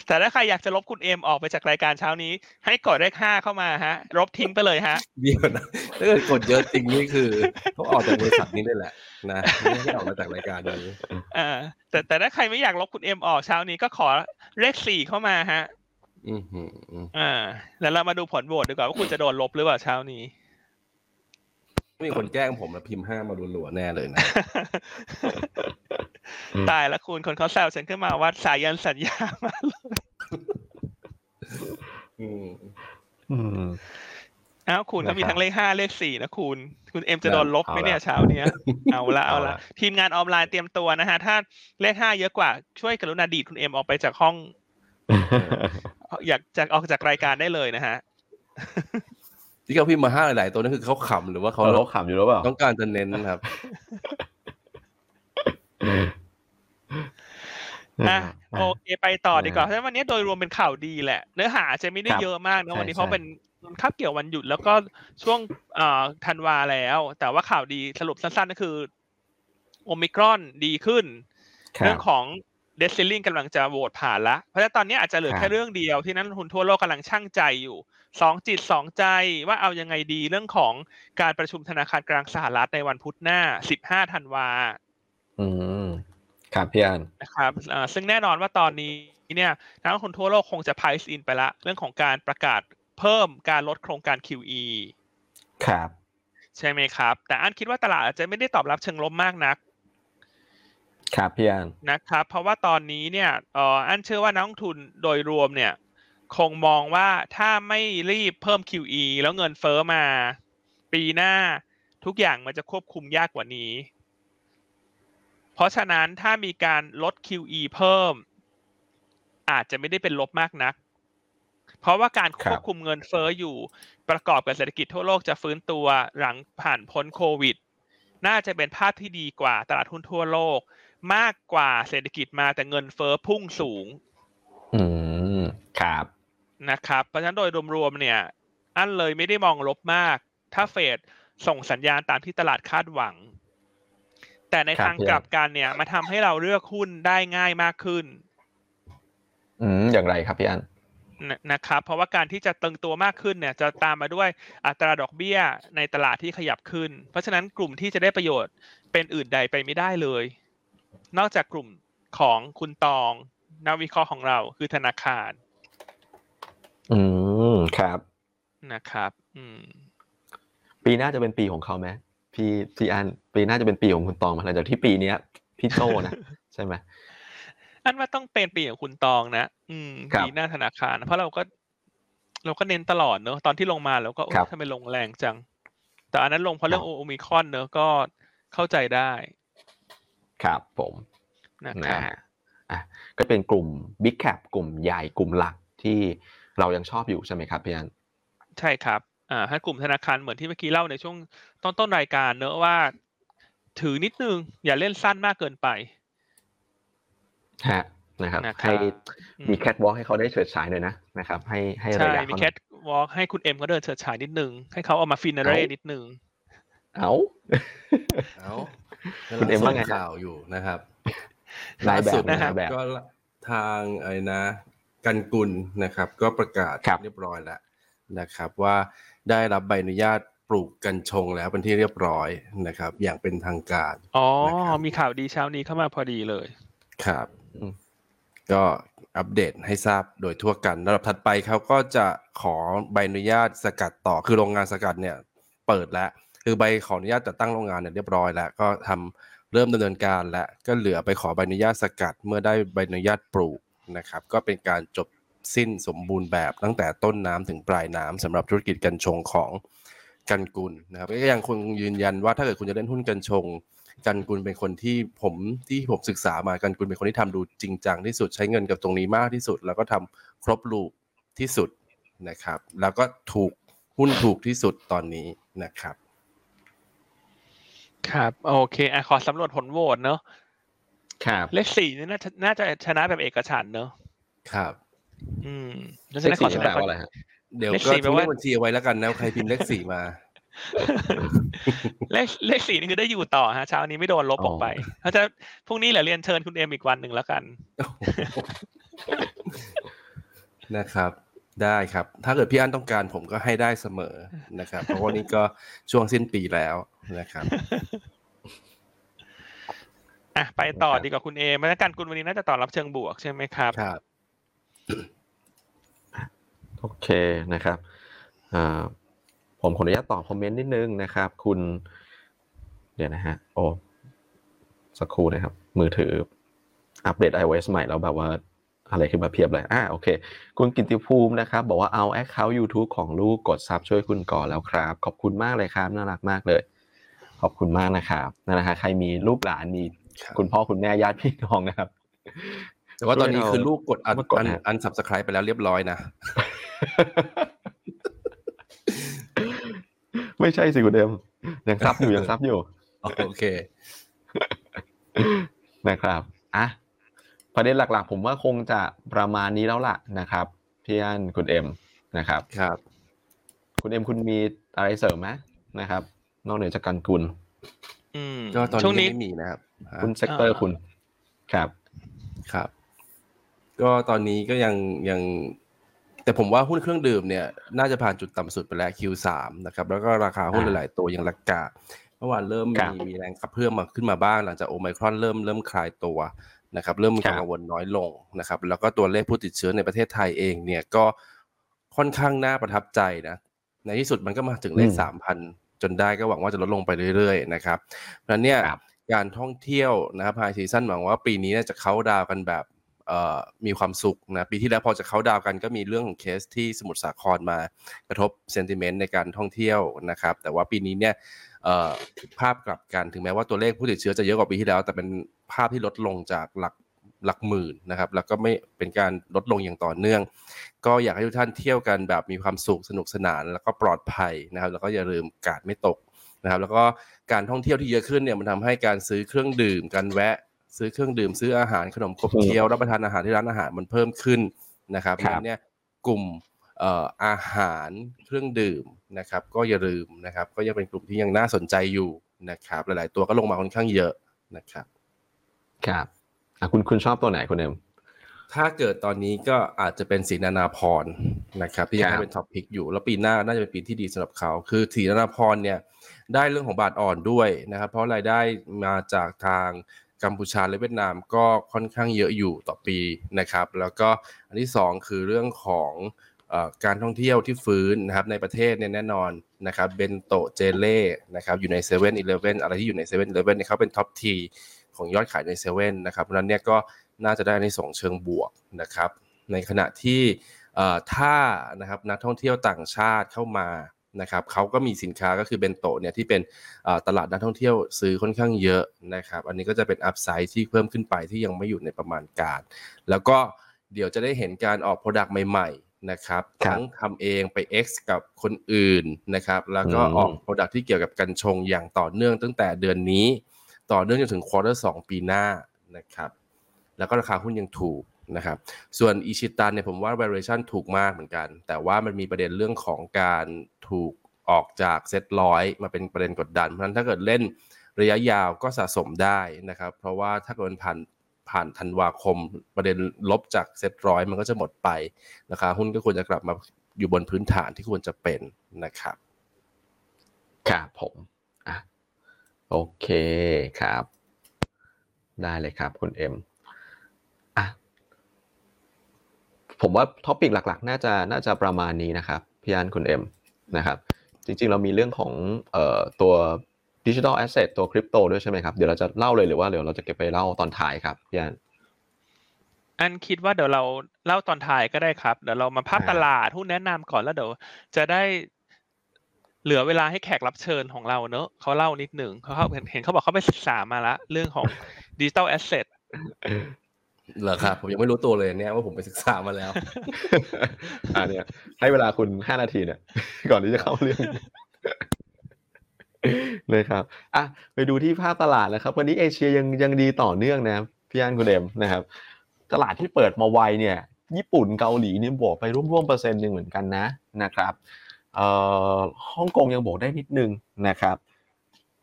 แต่ถ้าใครอยากจะลบคุณเอ็มออกไปจากรายการเช้านี้ ให้กดเลขห้าเข้ามาฮะลบทิ้งไปเลยฮะเดียวนะถ้าเกิดกดเยอะจริงนี่คือเขาออกจากบริษัทนี้ได้แหละนะไม่ให้ออกมาจากรายการนี้อ่าแต่แต่ถ้าใครไม่อยากลบคุณเอ็มออกเช้านี้ก็ขอเลขสี่เข้ามาฮะอือหืออ่าแล้วเรามาดูผลโหวตดีกว่าว่าคุณจะโดนลบหรือเปล่าเช้านี้ มีคนแกล้งผมแล้วพิมพ์ห้ามารัวๆแน่เลยนะอืมตายแล้วคุณคนเขาแซวฉันขึ้นมาว่าสายันสัญญามาเลยอืมอืมอ้าวคุณเขามีนะครับทั้งเลขห้าเลขสี่นะคุณ คุณเอ็มจะโดนลบไหมเนี่ยเอาละเช้าเนี้ย เอาละเอาเอาละละทีมงานออนไลน์เตรียมตัวนะฮะ ถ้าเลขห้าเยอะกว่าช่วยกรุณาดีดคุณเอ็มออกไปจากห้อง อยากจากออกจากรายการได้เลยนะฮะ ที่เขาพิมพ์มาห้าหลายๆตัวนั่นคือเขาขำหรือว่าเขาเขาเขาขำอยู่หรือเปล่าต้องการจะเน้นครับอะโอเคไปต่อดีกว่านะเพราะฉะนั้นวันนี้โดยรวมเป็นข่าวดีแหละ เนื้อหาอาจจะไม่ได้ครับเยอะมากนะใช่วันนี้ใช่เพราะเป็นคาบเกี่ยววันหยุดแล้วก็ช่วงเอ่อธันวาแล้ว แต่ว่าข่าวดีสรุปสั้นๆก็คือโอมิครอนดีขึ้นคเรื่รัอบงของเดซิลลิงกำลังจะโหวตผ่านละ เพราะฉะนั้นตอนนี้อาจจะเหลือครับแค่เรื่องเดียวที่นักลงทุนทั่วโลกกำลังช่างใจอยู่ สองจิตสองใจว่าเอายังไงดีเรื่องของการประชุมธนาคารกลางสหรัฐในวันพุธหน้า15ธันวาอืมครับพี่อันนะครับอ่าซึ่งแน่นอนว่าตอนนี้เนี่ยนักลงทุนทั่วโลกคงจะ price in ไปละ เรื่องของการประกาศเพิ่มการลดโครงการ QE ครับ ใช่ไหมครับ แต่อันคิดว่าตลาดอาจจะไม่ได้ตอบรับเชิงลบมากนัก ครับพี่อันนะครับ เพราะว่าตอนนี้เนี่ยเอ่ออันเชื่อว่านักลงทุนโดยรวมเนี่ย คงมองว่าถ้าไม่รีบเพิ่ม QE แล้วเงินเฟ้อมา ปีหน้าทุกอย่างมันจะควบคุมยากกว่านี้ เพราะฉะนั้นถ้ามีการลด QE เพิ่ม อาจจะไม่ได้เป็นลบมากนัก เพราะว่าการควบคุมเงินเฟ้ออยู่ประกอบกับเศรษฐกิจทั่วโลกจะฟื้นตัวหลังผ่านพ้นโควิด น่าจะเป็นภาพที่ดีกว่าตลาดหุ้นทั่วโลก มากกว่าเศรษฐกิจมาแต่เงินเฟ้อพุ่งสูง อืม ครับ นะครับเพราะฉะนั้นโดยรวมๆเนี่ย อันเลยไม่ได้มองลบมาก ถ้าเฟดส่งสัญญาณตามที่ตลาดคาดหวัง แต่ในครับทางพี่กลับกันเนี่ยมาทำให้เราเลือกหุ้นได้ง่ายมากขึ้น อืมอย่างไรครับพี่อันนะนะครับ เพราะว่าการที่จะตึงตัวมากขึ้นเนี่ย จะตามมาด้วยอัตราดอกเบี้ยในตลาดที่ขยับขึ้น เพราะฉะนั้นกลุ่มที่จะได้ประโยชน์เป็นอื่นใดไปไม่ได้เลย นอกจากกลุ่มของคุณตองนักวิเคราะห์ของเราคือธนาคาร อืม ครับ นะครับ อืม ปีหน้าจะเป็นปีของเขาไหมพี่พี่อันปีหน้าจะเป็นปีของคุณตองไหมหลังจากที่ปีเนี้ยพี่โจนะใช่ไหมอันว่าต้องเป็นปีของคุณตองนะอืมครับปีหน้าธนาคารนะเพราะเราก็ เราก็เน้นตลอดเนอะตอนที่ลงมาเราก็โอ๊ยครับทำไมลงแรงจัง แต่อันนั้นลงเพราะเรื่องครับโอมิครอนเนอะก็เข้าใจได้ ครับผมนะครับนะอะก็เป็นกลุ่ม Big Cap กลุ่มใหญ่กลุ่มหลักที่ เรายังชอบอยู่ใช่ไหมครับพี่อันใช่ครับอ่าถ้ากลุ่มธนาคารเหมือนที่เมื่อกี้เล่าในช่วงต้นต้นรายการเนอะว่า ถือนิดนึง อย่าเล่นสั้นมากเกินไปฮะนะครับนะครับให้อืมมีแคทวอล์กให้เขาได้เฉิดฉายหน่อยนะนะครับ ให้ให้ระใช่ยะมีเขาหแคน่อยทวอล์กให้คุณเอ็มก็เดินเฉิดฉายนิดนึง ให้เขาเอามาฟินาเร่เอ้านิดนึงเอาเอาคุณเอ็มว่าไงส่ข่าวอยู่นะครับนายแบบล่สุดนายแบบก็ทางไอ้นะ กันกุลนะครับ ก็ประกาศครับเรียบร้อยแล้วนะครับ ว่าได้รับใบอนุญาตปลูกกัญชงแล้วเป็นที่เรียบร้อยนะครับ อย่างเป็นทางการอ๋อนะครับมีข่าวดีเช้านี้เข้ามาพอดีเลย ครับอืมก็อัปเดตให้ทราบโดยทั่วกันระดับถัดไปเขาก็จะขอใบอนุญาตสกัดต่อคือโรงงานสกัดเนี่ย เปิดแล้วคือใบขออนุญาตจัดตั้งโรงงานเนี่ยเรียบร้อยแล้วก็ทำเริ่มดำเนินการแล้วก็เหลือไปขอใบอนุญาตสกัดเมื่อได้ใบอนุญาตปลูก นะครับก็เป็นการจบสิ้นสมบูรณ์แบบตั้งแต่ต้นน้ำถึงปลายน้ำสำหรับธุรกิจกัญชงของกันกุลนะครับก็ยังคงยืนยันว่าถ้าเกิดคุณจะเล่นหุ้นกัญชง กันกุลเป็นคนที่ผมที่ผมศึกษามากันกุลเป็นคนที่ทำดูจริงจังที่สุดใช้เงินกับตรงนี้มากที่สุด แล้วก็ทำครบลูปที่สุดนะครับ แล้วก็ถูกหุ้นถูกที่สุดตอนนี้นะครับ ครับ โอเคอขอสำรวจผลโหวตเนอะ ครับเลขสี่นี่น่าจะน่าจะชนะแบบเอกฉันท์เนอะครับ อืมแล้วเลจะขได้ขสี่อแสดแปลงว่าอะไรฮะเดี๋ยวเลขก็สี่แปลทิ้งว่าเลขบัญชีเอาไว้แล้วกันนะใครพิมพ์เลขสี่มา เลขเลขสี่นี่คือได้อยู่ต่อฮะเช้านี้ไม่โดนลบออกไปเขาจะพรุ่งนี้เหลือเรียนเชิญคุณเอ็มอีกวันหนึ่งแล้วกัน นะครับได้ครับ ถ้าเกิดพี่อันต้องการผมก็ให้ได้เสมอนะครับ เพราะว่านี่ก็ช่วงสิ้นปีแล้วนะครับ อะไปต่อครับดีกว่าคุณเอมแล้วกันคุณวันนี้น่าจะตอบรับเชิงบวกใช่ไหมครับครับโอเคนะครับอ่าผมขออนุญาตตอบคอมเมนต์นิดนึงนะครับ คุณ เดี๋ยวนะฮะโอ้สักครู่นะครับ มือถืออัปเดต iOS ใหม่แล้วแบบว่าอะไรขึ้นมาเพียบเลย อ่าโอเค คุณกิตติภูมินะครับ บอกว่าเอา Account YouTube ของลูกกดซับช่วยคุณก่อนแล้วครับ ขอบคุณมากเลยครับ น่ารักมากเลย ขอบคุณมากนะครับนั่นนะฮะใครมีลูกหลานมี ครับคุณพ่อคุณแม่ญาติพี่น้องนะครับ แต่ว่าตอนนี้คือลูกกดอันมากดอันฮะอันสับสไครไปแล้วเรียบร้อยนะ ไม่ใช่สิคุณเดมยังซับอยู่ยังซับอยู่ โอเค นะครับอะประเด็นหลัก ๆ ผมว่าคงจะประมาณนี้แล้วล่ะนะครับพี่อันคุณเอ็มนะครับครับ คุณเอ็มคุณมีอะไรเสริมไหมนะครับ นอกเหนือจากกันกุลอืมก็ตอนช่วงนี้นี้ไม่มีนะครับ คุณ sector อ่าคุณ ครับ ครับ ก็ตอนนี้ก็ยังยัง แต่ผมว่าหุ้นเครื่องดื่มเนี่ย น่าจะผ่านจุดต่ำสุดไปแล้ว Q3 นะครับ แล้วก็ราคาหุ้นอ่าหลาย ๆ ตัวยังราคาเมื่อวานเริ่มมีครับมีแรงขับเพิ่มมาขึ้นมาบ้างหลังจากโอไมครอนเริ่มเริ่มคลายตัวนะครับ เริ่มมีความครับกังวลน้อยลงนะครับ แล้วก็ตัวเลขผู้ติดเชื้อในประเทศไทยเองเนี่ยก็ค่อนข้างน่าประทับใจนะ ในที่สุดมันก็มาถึงเลขอืมสามพันจนได้ก็หวังว่าจะลดลงไปเรื่อยๆนะครับเพราะฉะนั้นเนี่ยครับ การท่องเที่ยวนะครับ high season หวังว่าปีนี้เนี่ยจะเข้าดาวกันแบบมีความสุขนะปีที่แล้วพอจะเข้าดาวกันก็มีเรื่องของเคสที่สมุทรสาครมากระทบ sentiment ในการท่องเที่ยวนะครับแต่ว่าปีนี้เนี่ยภาพกลับกันถึงแม้ว่าตัวเลขผู้ติดเชื้อจะเยอะกว่าปีที่แล้ว แต่เป็นภาพที่ลดลงจากหลักหลักหมื่นนะครับแล้วก็ไม่เป็นการลดลงอย่างต่อเนื่อง ก็อยากให้ทุกท่านเที่ยวกันแบบมีความสุขสนุกสนาน แล้วก็ปลอดภัยนะครับแล้วก็อย่าลืมกาดไม่ตก นะครับแล้วก็การท่องเที่ยวที่เยอะขึ้นเนี่ยมันทำให้การซื้อเครื่องดื่มการแวะ ซื้อเครื่องดื่มซื้ออาหารขนมขบเคี้ยวรับประทานอาหารที่ร้านอาหารมันเพิ่มขึ้นนะครับครับเพาะฉะนั้นเนี่ยกลุ่มเอ่ออาหารเครื่องดื่มนะครับก็อย่าลืมนะครับก็ยังเป็นกลุ่มที่ยังน่าสนใจอยู่นะครับหลาย ๆ ตัวก็ลงมาค่อนข้างเยอะนะครับครับอะคุณคุณชอบตัวไหนคุณเอ็ม ถ้าเกิดตอนนี้ก็อาจจะเป็นสีนานาพรนะครับที่ยังครัให้บเป็นท็อปพิกอยู่ แล้วปีหน้าน่าจะเป็นปีที่ดีสำหรับเขา คือสีนานาพรเนี่ยได้เรื่องของบาทอ่อนด้วยนะครับ เพราะรายได้มาจากทางกัมพูชาและเวียดนามก็ค่อนข้างเยอะอยู่ต่อปีนะครับ แล้วก็อันที่สองคือเรื่องของเอ่อการท่องเที่ยวที่ฟื้นนะครับในประเทศเนี่ยแน่นอนนะครับเบนโตะเจเล่นะครับอยู่ใน7 e เ e ่ e ออะไรที่อยู่ใน7 e เ e ่ e เนี่ยเขาเป็น top three ของยอดขายในเซเว่นนะครับเพราะฉะนั้นเนี่ยก็ น่าจะได้ใน sense เชิงบวกนะครับ ในขณะที่เอ่อถ้านะครับนักท่องเที่ยวต่างชาติเข้ามานะครับเขาก็มีสินค้าก็คือเบนโตะเนี่ยที่เป็นเอ่อตลาดนักท่องเที่ยวซื้อค่อนข้างเยอะนะครับ อันนี้ก็จะเป็น upside ที่เพิ่มขึ้นไปที่ยังไม่อยู่ในประมาณการ แล้วก็เดี๋ยวจะได้เห็นการออก product ใหม่ๆนะครับครับทั้งทำเองไป X กับคนอื่นนะครับ แล้วก็อืมออก product ที่เกี่ยวกับกัญชงอย่างต่อเนื่องตั้งแต่เดือนนี้ ต่อเนื่องจนถึง quarter สปีหน้านะครับ แล้วก็ราคาหุ้นยังถูกนะครับ ส่วนอิชิตันเนี่ยผมว่า valuation ถูกมากเหมือนกัน แต่ว่ามันมีประเด็นเรื่องของการถูกออกจากเซ็ตร้อยมาเป็นประเด็นกดดัน เพราะฉะนั้นถ้าเกิดเล่นระยะยาวก็สะสมได้นะครับ เพราะว่าถ้าเกิดมันผ่านผ่านธันวาคม ประเด็นลบจากเซ็ตร้อยมันก็จะหมดไปราคาหุ้นก็ควรจะกลับมาอยู่บนพื้นฐานที่ควรจะเป็นนะครับครับผมอะโอเคครับ ได้เลยครับคุณเอ็มอะ ผมว่า topic หลักๆ น่าจะน่าจะประมาณนี้นะครับพี่อันคุณเอ็มนะครับ จริงๆ เรามีเรื่องของเอ่อตัว digital asset ตัวคริปโตด้วยใช่ไหมครับ เดี๋ยวเราจะเล่าเลยหรือว่าเดี๋ยวเราจะเก็บไปเล่าตอนท้ายครับพี่อันอันคิดว่าเดี๋ยวเราเล่าตอนท้ายก็ได้ครับ เดี๋ยวเรามาภาพตลาดหุ้นแนะนำก่อนแล้วเดี๋ยวจะได้เหลือเวลาให้แขกรับเชิญของเราเนอะเขาเล่านิดหนึ่งเขาเห็นเขาบอกเขาไปศึกษามาละ เรื่องของดิจิตอลแอสเซท เหรอครับ ผมยังไม่รู้ตัวเลยเนี่ยว่าผมไปศึกษามาแล้ว อ่าเนี่ย ให้เวลาคุณห้านาทีเนี่ย ก่อนที่จะเข้าเรื่องเลยครับอะไปดูที่ภาพตลาดนะครับ วันนี้เอเชียยังยังดีต่อเนื่องนะพี่อันคุณเดมนะครับ ตลาดที่เปิดมาไวเนี่ย ญี่ปุ่นเกาหลีเนี่ยบวกไปร่วมๆเปอร์เซ็นต์หนึ่งเหมือนกันนะนะครับเอ่อฮ่องกงยังบวกได้นิดนึงนะครับ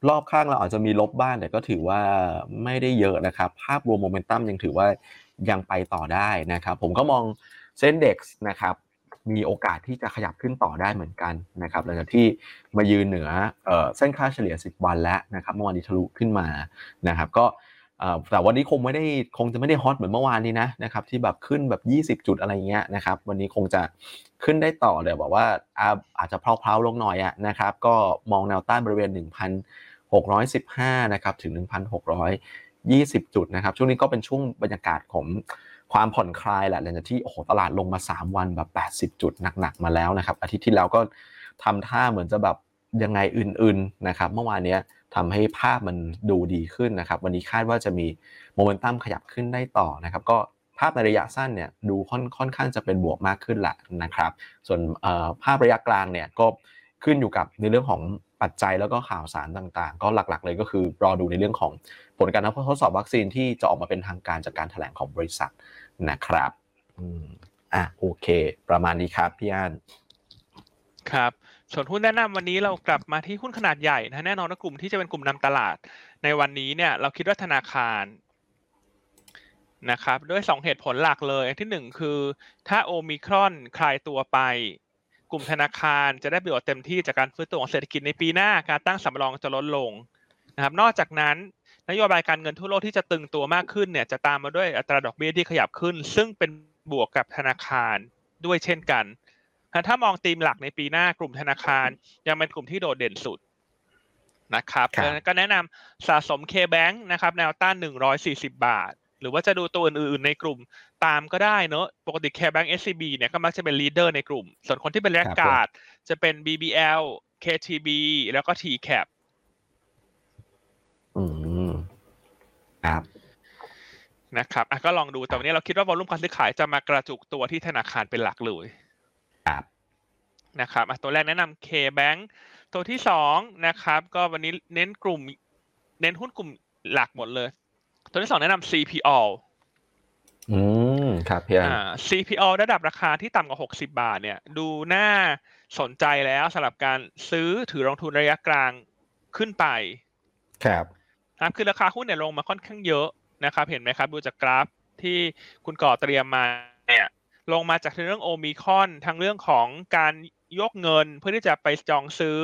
รอบข้างเราอาจจะมีลบบ้างแต่ก็ถือว่าไม่ได้เยอะนะครับ ภาพรวมโมเมนตัมยังถือว่ายังไปต่อได้นะครับ ผมก็มองเส้นเด็กนะครับมีโอกาสที่จะขยับขึ้นต่อได้เหมือนกันนะครับหลังจากที่มายืนเหนือเส้นค่าเฉลี่ย 10 วันแล้วนะครับเมื่อวานนี้ทะลุขึ้นมานะครับ ก็แต่วันนี้คงไม่ได้คงจะไม่ได้ฮอตเหมือนเมื่อวานนี้นะนะครับที่แบบขึ้นแบบ 20 จุดอะไรเงี้ยนะครับ วันนี้คงจะขึ้นได้ต่อเลยบอกว่าอาจจะเพลาๆลงหน่อยอะนะครับ ก็มองแนวต้านบริเวณ 1,615 นะครับ ถึง 1,620 จุดนะครับ ช่วงนี้ก็เป็นช่วงบรรยากาศของความผ่อนคลายแหละหลังจากที่โอ้โหตลาดลงมา 3 วันแบบ 80 จุดหนักๆ มาแล้วนะครับ อาทิตย์ที่แล้วก็ทำท่าเหมือนจะแบบยังไงอื่นๆนะครับเมื่อวานนี้ทำให้ภาพมันดูดีขึ้นนะครับ วันนี้คาดว่าจะมีโมเมนตัมขยับขึ้นได้ต่อนะครับ ก็ภาพในระยะสั้นเนี่ยดูค่อนค่อนข้างจะเป็นบวกมากขึ้นแหละนะครับ ส่วนภาพระยะกลางเนี่ยก็ ขึ้นอยู่กับในเรื่องของปัจจัยแล้วก็ข่าวสารต่างๆ ก็หลักๆ เลยก็คือรอดูในเรื่องของผลการทดสอบวัคซีนที่จะออกมาเป็นทางการจากการแถลงของบริษัทนะครับอืมอะโอเค ประมาณนี้ครับพี่อันครับส่วนหุ้นแนะนำวันนี้เรากลับมาที่หุ้นขนาดใหญ่นะแน่นอนว่ากลุ่มที่จะเป็นกลุ่มนำตลาด ในวันนี้เนี่ยเราคิดว่าธนาคารนะครับด้วยสองเหตุผลหลักเลยที่หนึ่งคือถ้าโอมิครอนคลายตัวไป กลุ่มธนาคารจะได้ประโยชน์เต็มที่จากการฟื้นตัวของเศรษฐกิจในปีหน้าการตั้งสำรองจะลดลงนะครับ นอกจากนั้นนโยบายการเงินทั่วโลกที่จะตึงตัวมากขึ้นเนี่ยจะตามมาด้วยอัตราดอกเบี้ยที่ขยับขึ้น ซึ่งเป็นบวกกับธนาคารด้วยเช่นกัน ถ้ามองธีมหลักในปีหน้ากลุ่มธนาคารยังเป็นกลุ่มที่โดดเด่นสุดนะครับครับดังนั้นก็แนะนำสะสม K-Bank นะครับแนวต้าน 140 บาท หรือว่าจะดูตัวอื่นๆในกลุ่มตามก็ได้เนอะปกติ K-Bank SCB เนี่ยก็มักจะเป็น leader ในกลุ่ม ส่วนคนที่เป็น laggard จะเป็น BBL KTB แล้วก็ TCAP อืมครับนะครับอะก็ลองดูแต่วันนี้เราคิดว่าวอลุ่มการซื้อขายจะมากระจุกตัวที่ธนาคารเป็นหลักเลยครับนะครับอะตัวแรกแนะนำ K-Bank ตัวที่สองนะครับ ก็วันนี้เน้นกลุ่ม เน้นหุ้นกลุ่มหลักหมดเลย ตัวที่สองแนะนำ CPO อืมครับพี่อัน อ่า CPO ระดับราคาที่ต่ำกว่า 60 บาท เนี่ย ดูน่าสนใจแล้วสำหรับการซื้อถือลงทุนระยะกลางขึ้นไปครับ นะครับคือราคาหุ้นเนี่ยลงมาค่อนข้างเยอะนะครับ เห็นไหมครับ ดูจากกราฟที่คุณก่อเตรียมมาเนี่ยลงมาจากเรื่องโอมิคอนทั้งเรื่องของการยกเงินเพื่อที่จะไปจองซื้อ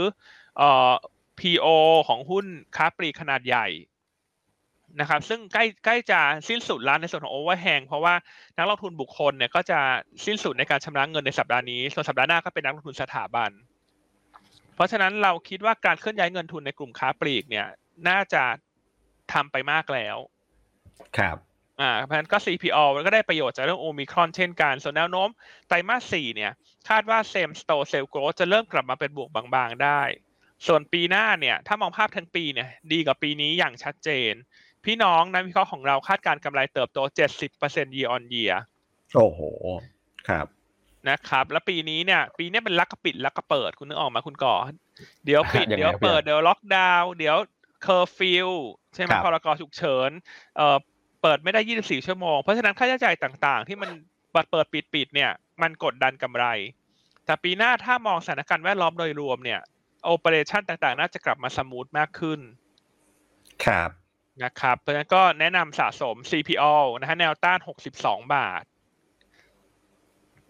เอ่อ PO ของหุ้นค้าปลีกขนาดใหญ่ นะครับซึ่งใกล้ใกล้จะสิ้นสุดแล้วในส่วนของโอเวอร์แฮงเพราะว่านักลงทุนบุคคลเนี่ยก็จะสิ้นสุดในการชำระเงินในสัปดาห์นี้ ส่วนสัปดาห์หน้าก็เป็นนักลงทุนสถาบัน เพราะฉะนั้นเราคิดว่าการเคลื่อนย้ายเงินทุนในกลุ่มค้าปลีกเนี่ยน่าจะทำไปมากแล้ว ครับอ่าเพราะฉะนั้นก็ CPO ก็ได้ประโยชน์จากเรื่องโอมิครอนเช่นกัน ส่วนแนวโน้มไตรมาสสี่เนี่ย คาดว่าเซมสโตเซลโกรจะเริ่มกลับมาเป็นบวกบางๆได้ ส่วนปีหน้าเนี่ย ถ้ามองภาพทั้งปีเนี่ย ดีกว่าปีนี้อย่างชัดเจน พี่น้องนักวิเคราะห์ของเราคาดการณ์กำไรเติบโต 70% year on year โอ้โห ครับนะครับ แล้วปีนี้เนี่ย ปีนี้เป็นลักกระปิดลักกระเปิดคุณนึกออกมาคุณก่อ เดี๋ยวปิดยังไงเดี๋ยวครับเปิดพี่เดี๋ยวล็อกดาวน์เดี๋ยวเคอร์ฟิวใช่ไหมครับพรกฉุกเฉินเอ่อเปิดไม่ได้ 24 ชั่วโมง เพราะฉะนั้นค่าใช้จ่ายต่างๆ ที่มันเปิดเปิดปิดปิดเนี่ย มันกดดันกำไร แต่ปีหน้าถ้ามองสถานการณ์แวดล้อมโดยรวมเนี่ย operation ต่างๆ น่าจะกลับมา smooth มากขึ้น ครับ นะครับเพราะฉะนั้นก็แนะนำสะสม CPALL นะฮะแนวต้าน62บาท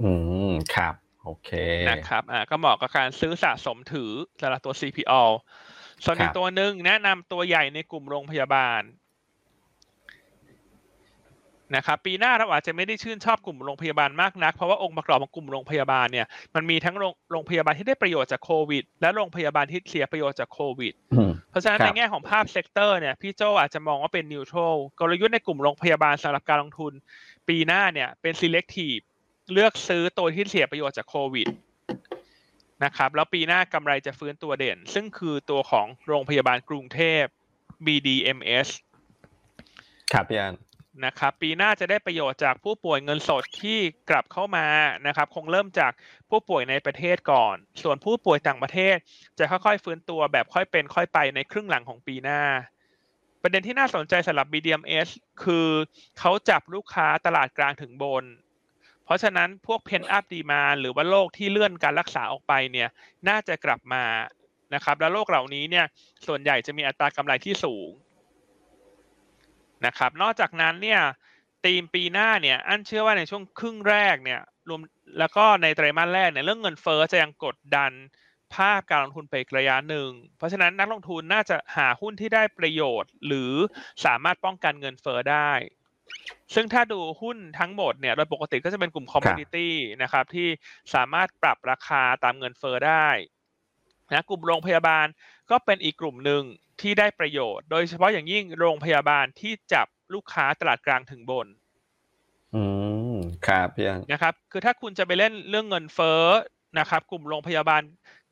อืม ครับ โอเค นะครับ อ่า ก็เหมาะกับการซื้อสะสมถือสำหรับตัว CPALL ส่วนอีคกรับตัวหนึ่งแนะนำตัวใหญ่ในกลุ่มโรงพยาบาล นะครับปีหน้าเราอาจจะไม่ได้ชื่นชอบกลุ่มโรงพยาบาลมากนัก เพราะว่าองค์ประกอบของกลุ่มโรงพยาบาลเนี่ยมันมีทั้งโรงโรงพยาบาลที่ได้ประโยชน์จากโควิด และโรงพยาบาลที่เสียประโยชน์จากโควิดอืมเพราะฉะนั้นครับในแง่ของภาพ sector เนี่ยพี่โจอาจจะมองว่าเป็น neutral กลยุทธ์ในกลุ่มโรงพยาบาลสำหรับการลงทุน ปีหน้าเนี่ยเป็น selective เลือกซื้อตัวที่เสียประโยชน์จากโควิดนะครับแล้วปีหน้ากำไรจะฟื้นตัวเด่น ซึ่งคือตัวของโรงพยาบาลกรุงเทพ BDMS ครับพี่อัน นะครับปีหน้าจะได้ประโยชน์จากผู้ป่วยเงินสดที่กลับเข้ามานะครับคงเริ่มจากผู้ป่วยในประเทศก่อน ส่วนผู้ป่วยต่างประเทศ จะค่อยๆฟื้นตัวแบบค่อยเป็นค่อยไปในครึ่งหลังของปีหน้า ประเด็นที่น่าสนใจสำหรับ BDMs คือเขาจับลูกค้าตลาดกลางถึงบน เพราะฉะนั้นพวกเพนอัพดีมาหรือว่าโรคที่เลื่อนการรักษาออกไปเนี่ยน่าจะกลับมานะครับแล้วโรคเหล่านี้เนี่ยส่วนใหญ่จะมีอัตรากำไรที่สูง นะครับ นอกจากนั้นเนี่ยธีมปีหน้าเนี่ยอันเชื่อว่าในช่วงครึ่งแรกเนี่ยรวมแล้วก็ในไตรมาสแรกเนี่ยเรื่องเงินเฟ้อจะยังกดดันภาพการลงทุนไปอีกระยะหนึ่ง เพราะฉะนั้นนักลงทุนน่าจะหาหุ้นที่ได้ประโยชน์ หรือสามารถป้องกันเงินเฟ้อได้ ซึ่งถ้าดูหุ้นทั้งหมดเนี่ยโดยปกติก็จะเป็นกลุ่ม commodity นะครับที่สามารถปรับราคาตามเงินเฟ้อได้นะกลุ่มโรงพยาบาลก็เป็นอีกกลุ่มหนึ่ง ที่ได้ประโยชน์ โดยเฉพาะอย่างยิ่งโรงพยาบาลที่จับลูกค้าตลาดกลางถึงบน อืมครับพี่อันนะครับ คือถ้าคุณจะไปเล่นเรื่องเงินเฟ้อนะครับ กลุ่มโรงพยาบาล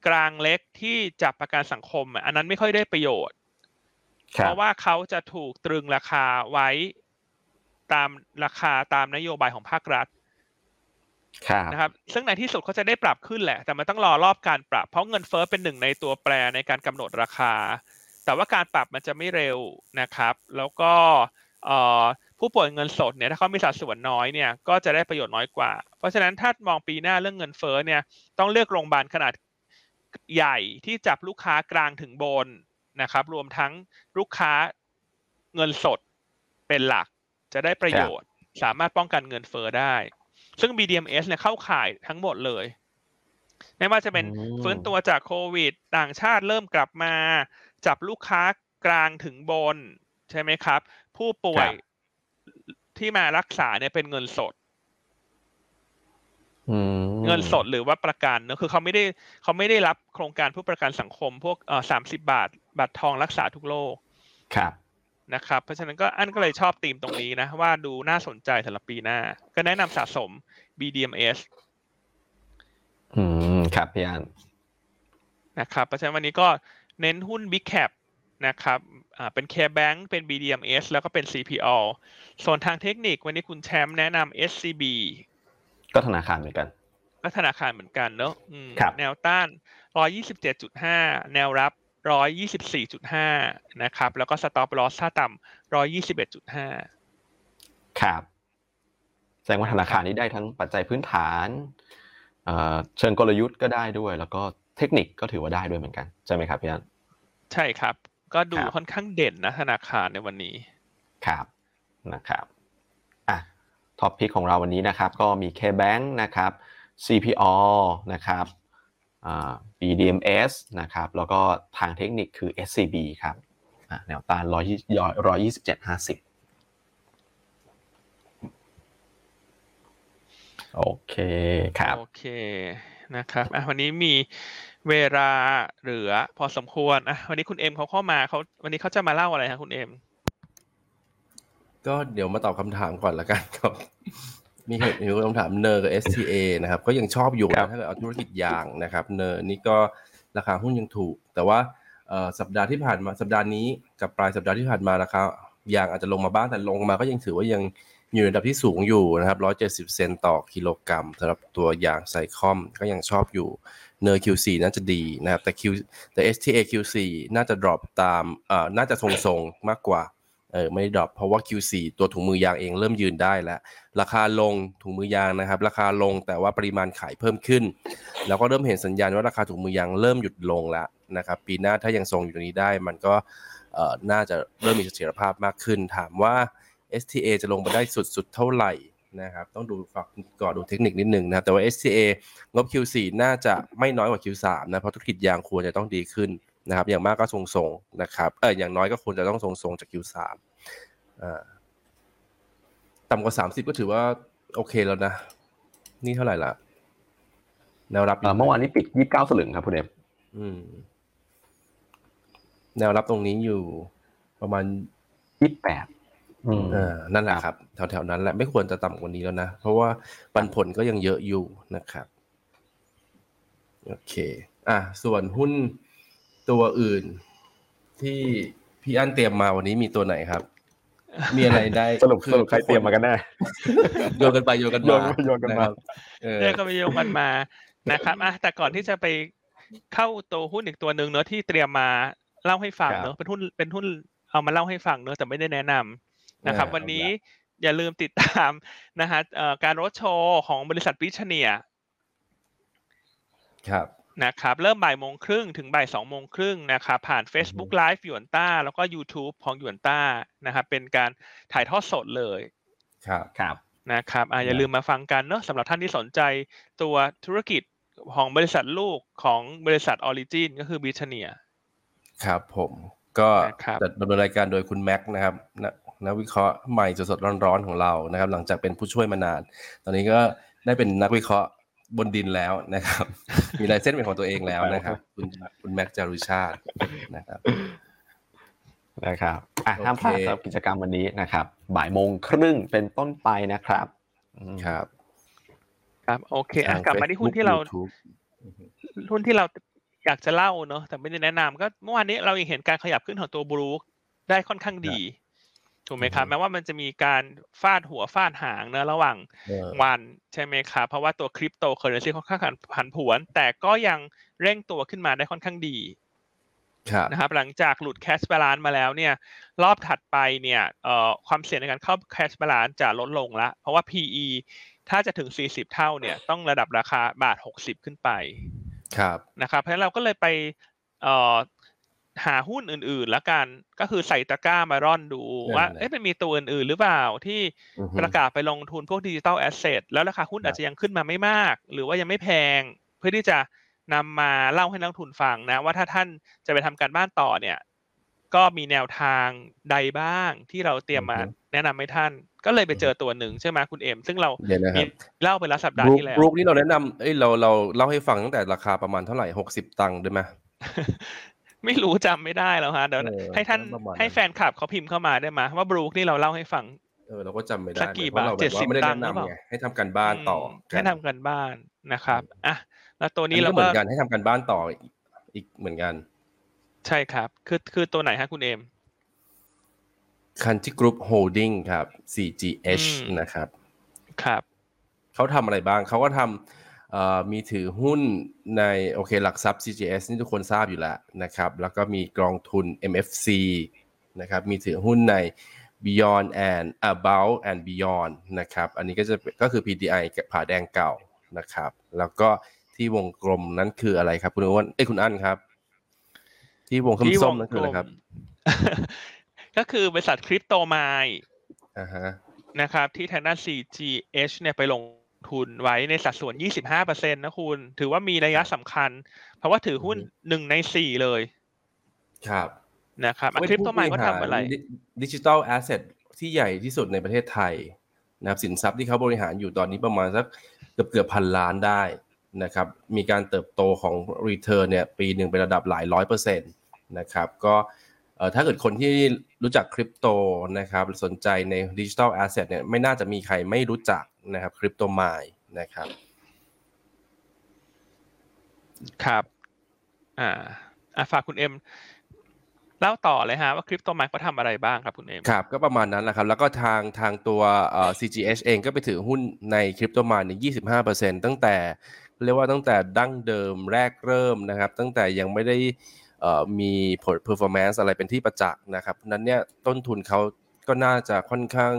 กลางเล็กที่จับประกันสังคมอะอันนั้นไม่ค่อยได้ประโยชน์ครัเพบราะว่าเขาจะถูกตรึงราคาไว้ตามราคาตามนโยบายของภาครัฐครับนะครับ ซึ่งในที่สุดเขาจะได้ปรับขึ้นแหละ แต่มันต้องรอรอบการปรับ เพราะเงินเฟ้อเป็นหนึ่งในตัวแปรในการกำหนดราคา แต่ว่าการปรับมันจะไม่เร็วนะครับ แล้วก็เอ่อผู้ป่วยเงินสดเนี่ยถ้าเขามีสัดส่วนน้อยเนี่ยก็จะได้ประโยชน์น้อยกว่า เพราะฉะนั้นถ้ามองปีหน้าเรื่องเงินเฟ้อเนี่ยต้องเลือกโรงพยาบาลขนาดใหญ่ที่จับลูกค้ากลางถึงบนนะครับ รวมทั้งลูกค้าเงินสดเป็นหลักจะได้ประโยชน์ สามารถป้องกันเงินเฟ้อได้ ซึ่ง BDMs เนี่ยเข้าข่ายทั้งหมดเลย ไม่ว่าจะเป็นอืมฟื้นตัวจากโควิด ต่างชาติเริ่มกลับมา จับลูกค้ากลางถึงบน ใช่ไหมครับ ผู้ป่วยที่มารักษาเนี่ยเป็นเงินสดอืมเงินสดหรือว่าประกันเนอะคือเขาไม่ได้เขาไม่ได้รับโครงการผู้ประกันสังคม พวกเอ่อสามสิบาทบัตรทองรักษาทุกโรคครับนะครับ เพราะฉะนั้นก็อันก็เลยชอบธีมตรงนี้นะ ว่าดูน่าสนใจสำหรับปีหน้า ก็แนะนำสะสม BDMs อืมครับพี่อันนะครับ เพราะฉะนั้นวันนี้ก็ เน้นหุ้น Big Cap นะครับอ่าเป็น KBank เป็น BDMs แล้วก็เป็น CPO ส่วนทางเทคนิควันนี้คุณแชมป์แนะนำ SCB ก็ธนาคารเหมือนกัน ก็ธนาคารเหมือนกันเนอะอืมครับแนวต้าน 127.5 แนวรับ 124.5 นะครับ แล้วก็ Stop Loss ถ้าต่ำ121.5 ครับ แสดงว่าธนาคารนี้ได้ทั้งปัจจัยพื้นฐานเอ่อเชิงกลยุทธ์ก็ได้ด้วย แล้วก็ เทคนิคก็ถือว่าได้ด้วยเหมือนกันใช่ไหมครับพี่อันใช่ครับ ก็ดูครับค่อนข้างเด่นนะธนาคารในวันนี้ครับนะครับอะท็อปพิกของเราวันนี้นะครับ ก็มี KBank นะครับ CPO นะครับอ่า BDMs นะครับ แล้วก็ทางเทคนิคคือ SCB ครับอะแนวต้าน127.50โอเคครับ โอเค นะครับอะวันนี้มีเวลาเหลือพอสมควรอะวันนี้คุณเอ็มเขาเข้ามาเขาวันนี้เขาจะมาเล่าอะไรครับคุณเอ็มก็เดี๋ยวมาตอบคำถามก่อนละกันครับ มีเหตุมีคำถาม NER กับ STA นะครับ ก็ยังชอบอยู่ครันะบถ้าเกิดเอาธุรกิจยางนะครับ NER นี่ก็ราคาหุ้นยังถูก แต่ว่าเอ่อสัปดาห์ที่ผ่านมาสัปดาห์นี้กับปลายสัปดาห์ที่ผ่านมาราคายางอาจจะลงมาบ้างแต่ลงมาก็ยังถือว่ายัง อยู่ในระดับที่สูงอยู่นะครับ 170 เซนต์ต่อกิโลกรัมสำหรับตัวยาง SICOM ก็ยังชอบอยู่ NER Q4 น่าจะดีนะครับ แต่ Q แต่ STA Q4 น่าจะ drop ตามเอ่อน่าจะทรงๆมากกว่าเออไม่ได้ drop เพราะว่า Q4 ตัวถุงมือยางเองเริ่มยืนได้แล้ว ราคาลงถุงมือยางนะครับ ราคาลงแต่ว่าปริมาณขายเพิ่มขึ้น แล้วก็เริ่มเห็นสัญญาณว่าราคาถุงมือยางเริ่มหยุดลงแล้วนะครับ ปีหน้าถ้ายังทรงอยู่ตรงนี้ได้ มันก็เอ่อน่าจะเริ่มมีเสถียรภาพมากขึ้น ถามว่า STA จะลงไปได้สุดๆเท่าไหร่นะครับต้องดูฝักก่อนดูเทคนิคนิดนึงนะครับแต่ว่า STA งบ Q4 น่าจะไม่น้อยกว่า Q3 นะเพราะธุรกิจยางควรจะต้องดีขึ้นนะครับ อย่างมากก็ทรงๆนะครับเอออย่างน้อยก็ควรจะต้องทรงๆจาก Q3 อ่าต่ำกว่า 30 ก็ถือว่าโอเคแล้วนะ นี่เท่าไหร่ละแนวรับเอ่อเมื่อวานนี้ปิด 29 สลึงครับคุณเอมอืมแนวรับตรงนี้อยู่ประมาณ 28 อืมเออนั่นแหละครับแถวๆนั้นแหละไม่ควรจะต่ำกว่านี้แล้วนะ เพราะว่าปันผลก็ยังเยอะอยู่นะครับ โอเค อะส่วนหุ้นตัวอื่น ที่พี่อั้นเตรียมมาวันนี้มีตัวไหนครับ มีอะไรได้สรุปสรุปใครเตรียมมากันแน่โยนกันไปโยนกันโยมานโยนกันมาะครับเออเรื่องก็ไปโยงกันมานะครับอะแต่ก่อนที่จะไปเข้าตัวหุ้นอีกตัวหนึ่งเนอะที่เตรียมมาเล่าให้ฟังครับเนอะเป็นหุ้นเป็นหุ้นเอามาเล่าให้ฟังเนอะแต่ไม่ได้แนะนำ นะครับอ่าวันนี้อย่าลืมติดตามนะฮะเอ่อการรถโชว์ของบริษัทวิชเนียครับนะครับเริ่มบ่ายโมงครึ่งถึงบ่ายสองโมงครึ่งนะครับผ่าน Facebook Live หยวนต้า แล้วก็ YouTube ของหยวนต้านะครับเป็นการถ่ายทอดสดเลยครับครับนะครับอะอย่านะลืมมาฟังกันเนอะสำหรับท่านที่สนใจตัวธุรกิจของบริษัทลูกของบริษัทออริจินก็คือบริทาเนียครับผม ก็นะครับจัดดำเนินรายการโดยคุณแม็กซ์นะครับนักนักวิเคราะห์ใหม่สดๆร้อนๆของเรานะครับ หลังจากเป็นผู้ช่วยมานาน ตอนนี้ก็ได้เป็นนักวิเคราะห์บนดินแล้วนะครับ มีลายเส้นเป็นของตัวเองแล้วนะครับ คุณคุณแม็กซ์จารุชาตินะครับนะครับอะโอเคห้ามพลาดสำหรับกิจกรรมวันนี้นะครับบ่ายโมงครึ่งเป็นต้นไปนะครับอืมครับ ครับโอเคอะทางกลับมาที่หุ้น Facebook ที่เรา YouTube หุ้นที่เรา อยากจะเล่าเนอะแต่ไม่ได้แนะนำก็เมื่อวานนี้เรายังเห็นการขยับขึ้นของตัวบรูคได้ค่อนข้างดี ถูกไหมครับอือฮึแม้ว่ามันจะมีการฟาดหัวฟาดหางเนอะระหว่างเออวันใช่ไหมครับเพราะว่าตัวคริปโตเคอเรนซีค่อนข้างผันผวน แต่ก็ยังเร่งตัวขึ้นมาได้ค่อนข้างดีครับนะครับหลังจากหลุด cash balance มาแล้วเนี่ย รอบถัดไปเนี่ยเอ่อความเสี่ยงในการเข้า cash balance จะลดลงละเพราะว่า PE ถ้าจะถึง 40 เท่าเนี่ยต้องระดับราคาบาท 60 ขึ้นไป ครับนะครับเพราะฉะนั้นเราก็เลยไปเอ่อหาหุ้นอื่นๆแล้วกันก็คือใส่ตะกร้ามาร่อนดูว่าเอ๊ะมันมีตัวอื่นๆ หรือเปล่าที่อือฮึประกาศไปลงทุนพวก digital asset แล้วราคาหุ้นครับอาจจะยังขึ้นมาไม่มาก หรือว่ายังไม่แพง เพื่อที่จะนำมาเล่าให้นักลงทุนฟังนะ ว่าถ้าท่านจะไปทำการบ้านต่อเนี่ย ก็มีแนวทางใดบ้างที่เราเตรียมมาแนะนำให้ท่าน ก็เลยไปเจอตัวหนึ่งใช่ไหมคุณเอ็มซึ่งเราเดี๋ยวนะคมีรับเล่าไปแล้วสัปดาห์บรูคที่แล้วบรูคนี่เราแนะนำเอ้ยเราเราเล่าให้ฟังตั้งแต่ราคาประมาณเท่าไหร่หกสิบตังค์ได้ไหมไม่รู้จำไม่ได้แล้วฮะเดี๋ยวเออให้ท่านประมาณนั้นให้แฟนคลับเขาพิมพ์เข้ามาได้ไหมว่าบรูคนี่เราเล่าให้ฟังเออเราก็จำไม่ได้สักกี่เพราะเราบาทแบบว่าไม่ได้70แนะตังค์หรือเปล่านำไงให้ทำการบ้านต่อมให้ทำกันบ้านนะครับอะแล้วตัวอันนี้นี้เราก็เหมืก็อนกันให้ทำการบ้านต่ออีกอีกเหมือนกัน ใช่ครับ คือคือตัวไหนฮะคุณเอ็มคันที่กรุ๊ปโฮลดิ้งครับ CGH อืมนะครับ ครับ เขาทำอะไรบ้าง เขาก็ทำเอ่อมีถือหุ้นในโอเคหลักทรัพย์ CGS นี่ทุกคนทราบอยู่แล้วนะครับ แล้วก็มีกองทุน MFC นะครับ มีถือหุ้นใน Beyond and About and Beyond นะครับ อันนี้ก็จะก็คือ PDI กับผาแดงเก่านะครับ แล้วก็ที่วงกลมนั้นคืออะไรครับ คุณอ้วนเอ้ยคุณอั้นครับ ที่วงที่ส้วมงๆนั่นคืออะไรครับกลมก็คือบริษัทคริปโตไมล์อ่าฮะนะครับ ที่ทางด้าน CGH เนี่ยไปลงทุนไว้ในสัดส่วน 25%นะคุณ ถือว่ามีนัยสำคัญ เพราะว่าถือหุ้นหนึ่งในสี่เลย ครับ นะครับคริปโตมายด์เขาทำอะไร ดิจิ t a ลแอสเซทที่ใหญ่ที่สุดในประเทศไทยนะครับสินทรัพย์ที่เขาบริหารอยู่ตอนนี้ประมาณสักเกือบเกือบพันล้านได้นะครับ มีการเติบโตของ return เนี่ยปีหนึ่งเป็นระดับหลายร้อยเปอร์เซ็นต์ นะครับก็เอ่อถ้าเกิดคนที่รู้จักคริปโตนะครับสนใจในดิจิ t a ลแอสเซทเนี่ยไม่น่าจะมีใครไม่รู้จักนะครับคริปโตมายด์นะครับครับอ่าอะฝากคุณเอ็มเล่าต่อเลยฮะว่าคริปโตไมล์เขาทำอะไรบ้างครับคุณเอ็มครับก็ประมาณนั้นแหละครับ แล้วก็ทางทางตัวเอ่อ CGH เองก็ไปถือหุ้นในคริปโตมาใน25%ตั้งแต่เรียกว่าตั้งแต่ดั้งเดิมแรกเริ่มนะครับ ตั้งแต่ยังไม่ได้เอ่อ มีผล performance อะไรเป็นที่ประจักษ์นะครับนั้นเนี่ยต้นทุนเขาก็น่าจะค่อนข้าง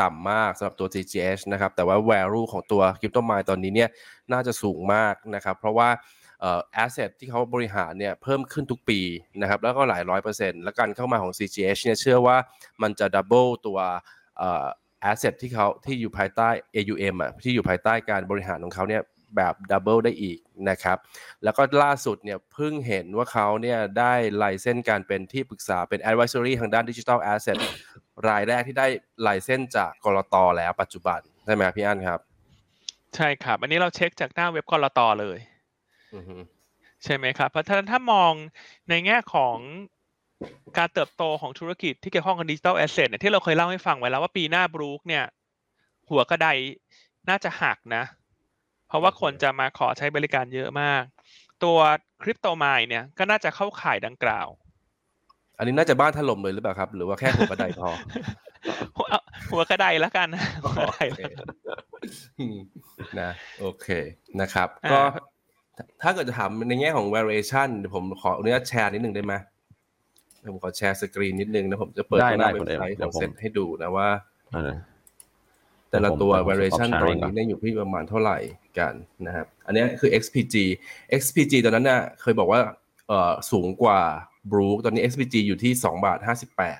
ต่ำมากสำหรับตัว CGH นะครับ แต่ว่า value ของตัวคริปโตม n ตอนนี้เนี่ยน่าจะสูงมากนะครับ เพราะว่าเอ่อ asset ที่เขาบริหารเนี่ยเพิ่มขึ้นทุกปีนะครับ แล้วก็หลายร้อยเปอร์เซ็นต์และการเข้ามาของ CGH เนี่ยเชื่อว่ามันจะ double ตัวเอ่อ asset ที่เขาที่อยู่ภายใต้ AUM อะที่อยู่ภายใต้การบริหารของเขาเนี่ย แบบดับเบิลได้อีกนะครับ แล้วก็ล่าสุดเนี่ยเพิ่งเห็นว่าเขาเนี่ยได้ไลเซนการเป็นที่ปรึกษาเป็น advisory ทางด้านดิจิทัล asset รายแรกที่ได้ไลเซนจากกรตแล้วปัจจุบัน ใช่ไหมครับพี่อั้นครับ ใช่ครับ อันนี้เราเช็คจากหน้าเว็บกรตเลยอือฮึใช่ไหมครับเพราะฉะนั้นถ้ามองในแง่ของการเติบโตของธุรกิจที่เกี่ยวข้องกับดิจิทัลแอสเซทเนี่ยที่เราเคยเล่าให้ฟังไว้แล้วว่าปีหน้าบรูคเนี่ย หัวกระไดน่าจะหักนะ เพราะว่าคนจะมาขอใช้บริการเยอะมาก ตัวคริปโตไมน์เนี่ยก็น่าจะเข้าข่ายดังกล่าว อันนี้น่าจะบ้านถล่มเลยหรือเปล่าครับ หรือว่าแค่หัวกระไดพอ หัวเอาหัวกระไดแล้วกันหัวกระไดโอเคแล้วกันอืมนะโอเคนะครับอ่าก็ถ้าเกิดจะถามในแง่ของ variation เดี๋ยวผมขออนุญาตแชร์นิดหนึ่งได้ไหมผมขอแชร์สกรีนนิดนึงนะผมจะเปิดได้ตัวหน้าได้เว็บไซต์เดี๋ขยอวงผมเซ็ตให้ดูนะว่าเออ แต่ละตัวผมผม variation stop ตอน sharing ก่อนนี้เนี่ยอยู่ที่ประมาณเท่าไหร่กันนะครับ อันนี้คือ XPG XPG ตอนนั้นน่ะเคยบอกว่าเอ่อสูงกว่า Brook ตอนนี้ XPG อยู่ที่2บาท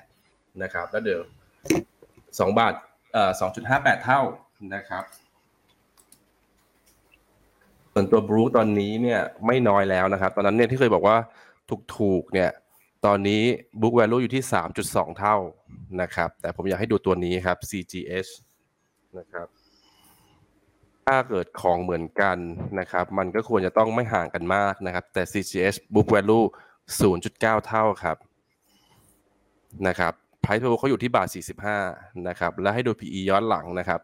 58นะครับ แล้วเดี๋ยว2บาทเอ่อ2.58 เท่านะครับส่วนตัว Brook ตอนนี้เนี่ยไม่น้อยแล้วนะครับ ตอนนั้นเนี่ยที่เคยบอกว่าถูกๆเนี่ยตอนนี้ book value อยู่ที่ 3.2 เท่านะครับ แต่ผมอยากให้ดูตัวนี้ครับ CGH นะครับ ถ้าเกิดของเหมือนกันนะครับ มันก็ควรจะต้องไม่ห่างกันมากนะครับ แต่ CGH book value 0.9 เท่าครับนะครับ price per book เขาอยู่ที่บาท 45 นะครับ แล้วให้ดู PE ย้อนหลังนะครับ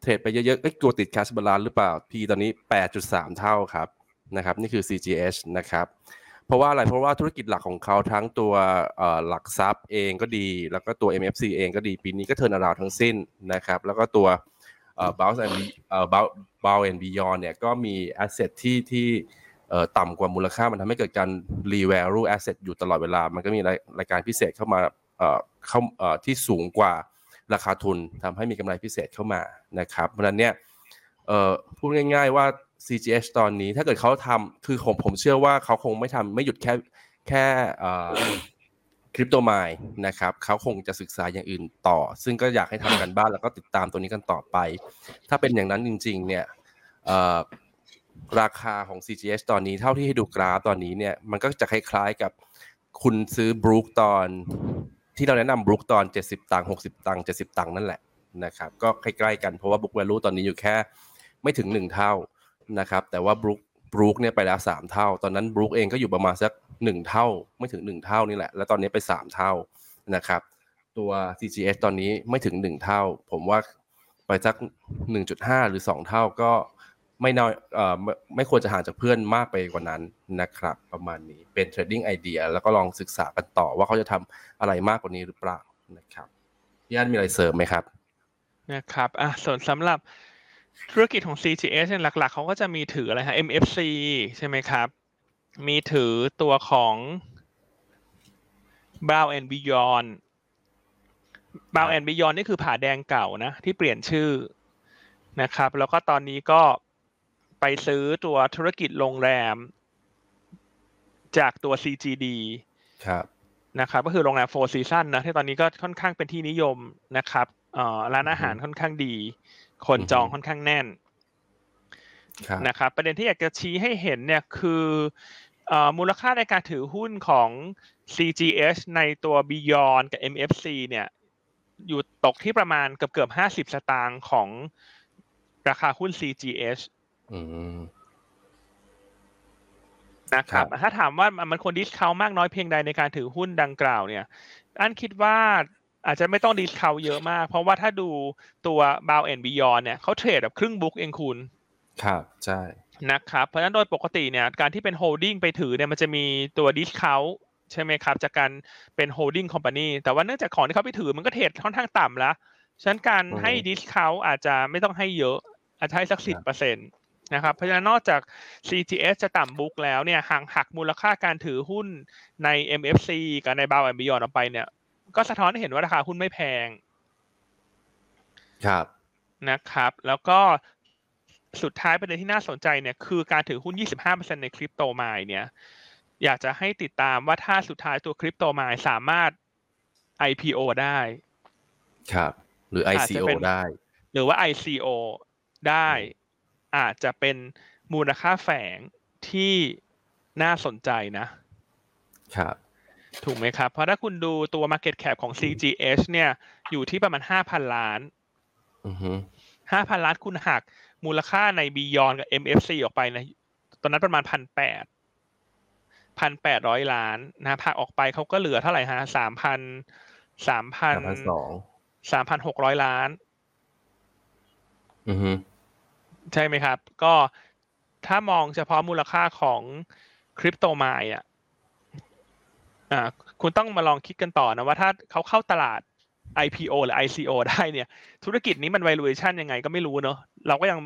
เทรดไปเยอะๆเอ้ยกลัวติด cash balance หรือเปล่า PE ตอนนี้ 8.3 เท่าครับนะครับ นี่คือ CGH นะครับ เพราะว่าอะไรเพราะว่าธุรกิจหลักของเขาทั้งตัวหลักทรัพย์เองก็ดี แล้วก็ตัว MFC เองก็ดีปีนี้ก็เทิร์นอราวทั้งสิ้นนะครับ แล้วก็ตัวเอ่อ Bounce and Be- เอ่อ Bounce and Beyond เนี่ยก็มี asset ที่ที่ต่ำกว่ามูลค่ามันทำให้เกิดการ revalue asset อยู่ตลอดเวลา มันก็มีรายการพิเศษเข้ามาเข้าที่สูงกว่าราคาทุนทำให้มีกำไรพิเศษเข้ามานะครับเพราะนั้นเนี่ยพูดง่าย ๆว่า CGH ตอนนี้ ถ้าเกิดเขาทำคือผมผมเชื่อว่าเขาคงไม่ทำไม่หยุดแค่แค่คริปโตไมล์นะครับเขาคงจะศึกษาอย่างอื่นต่อ ซึ่งก็อยากให้ทำกันบ้านแล้วก็ติดตามตัวนี้กันต่อไป ถ้าเป็นอย่างนั้นจริง ๆ เนี่ยราคาของ CGH ตอนนี้เท่าที่ให้ดูกราฟตอนนี้เนี่ยมันก็จะคล้ายๆกับคุณซื้อบรูคตอน ที่เราแนะนำบรูคตอน 70 ตังค์60 ตังค์70 ตังค์นั่นแหละนะครับก็ใกล้ๆกันเพราะว่า book value ตอนนี้อยู่แค่ไม่ถึง 1 เท่า นะครับแต่ว่าบรูคบรูคเนี่ยไปแล้ว 3 เท่า ตอนนั้นบรูคเองก็อยู่ประมาณสัก 1 เท่า ไม่ถึง 1 เท่านี่แหละ แล้วตอนนี้ไป 3 เท่านะครับ ตัว CGS ตอนนี้ไม่ถึง 1 เท่า ผมว่าไปสัก 1.5 หรือ 2 เท่าก็ไม่น้อยเอ่อไม่ควรจะห่างจากเพื่อนมากไปกว่านั้นนะครับ ประมาณนี้เป็น trading idea แล้วก็ลองศึกษากันต่อว่าเขาจะทำอะไรมากกว่านี้หรือเปล่านะครับพี่อันมีอะไรเสริมไหมครับนะครับอะส่วนสำหรับ ธุรกิจของ CGS เนี่ยหลัก ๆ เขาก็จะมีถืออะไรฮะ MFC ใช่ไหมครับ มีถือตัวของ Brown and Beyond Brown and Beyond นี่คือผาแดงเก่านะ ที่เปลี่ยนชื่อนะครับ แล้วก็ตอนนี้ก็ไปซื้อตัวธุรกิจโรงแรม จากตัว CGD ครับนะครับก็คือโรงแรมโฟร์ซีซันนะที่ตอนนี้ก็ค่อนข้างเป็นที่นิยมนะครับเอ่อร้านอาหารค่อนข้างดี คนอือฮึจองค่อนข้างแน่นครับนะครับประเด็นที่อยากจะชี้ให้เห็นเนี่ยคือเอ่อมูลค่าในการถือหุ้นของ CGS ในตัว Beyond กับ MFC เนี่ยอยู่ตกที่ประมาณเกือบเกือบห้าสิบสตางค์ของราคาหุ้น CGS อืมนะครับครับ ถ้าถามว่ามันควร discount มากน้อยเพียงใดในการถือหุ้นดังกล่าวเนี่ยอันคิดว่า อาจจะไม่ต้อง discount เยอะมาก เพราะว่าถ้าดูตัว Bound and Beyond เนี่ยเขา trade แบบครึ่ง book เองคุณครับใช่นะครับเพราะฉะนั้นโดยปกติเนี่ยการที่เป็น holding ไปถือเนี่ยมันจะมีตัว discount ใช่ไหมครับ จากการเป็น holding company แต่ว่าเนื่องจากของที่เขาไปถือมันก็ trade ค่อนข้างต่ำแล้วฉะนั้นการให้ discount อาจจะไม่ต้องให้เยอะ อาจจะให้สักสิบเปอร์เซ็นต์นะครับเพราะฉะนั้นนอกจาก CGS จะต่ำ book แล้วเนี่ยห่างหักมูลค่าการถือหุ้นใน MFC กับในบาวแอนบิยอนออกไปเนี่ย ก็สะท้อนให้เห็นว่าราคาหุ้นไม่แพง ครับนะครับ แล้วก็สุดท้ายประเด็นที่น่าสนใจเนี่ยคือการถือหุ้น 25%ในคริปโตไมล์เนี่ย อยากจะให้ติดตามว่าถ้าสุดท้ายตัวคริปโตไมล์สามารถ IPO ได้ ครับ หรืออาจจะ ICO เป็นได้ หรือว่า ICO ได้ อาจจะเป็นมูลค่าแฝงที่น่าสนใจนะ ครับ ถูกไหมครับ เพราะถ้าคุณดูตัว Market Cap ของ CGH เนี่ยอยู่ที่ประมาณ5,000ล้านอือฮึ5,000ล้านคุณหักมูลค่าใน Beyond กับ MFC ออกไปนะตอนนั้นประมาณ1,800 1,800ล้านนะหักออกไปเขาก็เหลือเท่าไหร่ฮะ3,000สามพัน3,000สอง3,600ล้าน อือฮึใช่ไหมครับ ก็ถ้ามองเฉพาะมูลค่าของคริปโตไมล์อะ อ่าคุณต้องมาลองคิดกันต่อนะว่าถ้าเขาเข้าตลาด IPO หรือ ICO ได้เนี่ย ธุรกิจนี้มัน valuation ยังไงก็ไม่รู้เนอะเราก็ยัง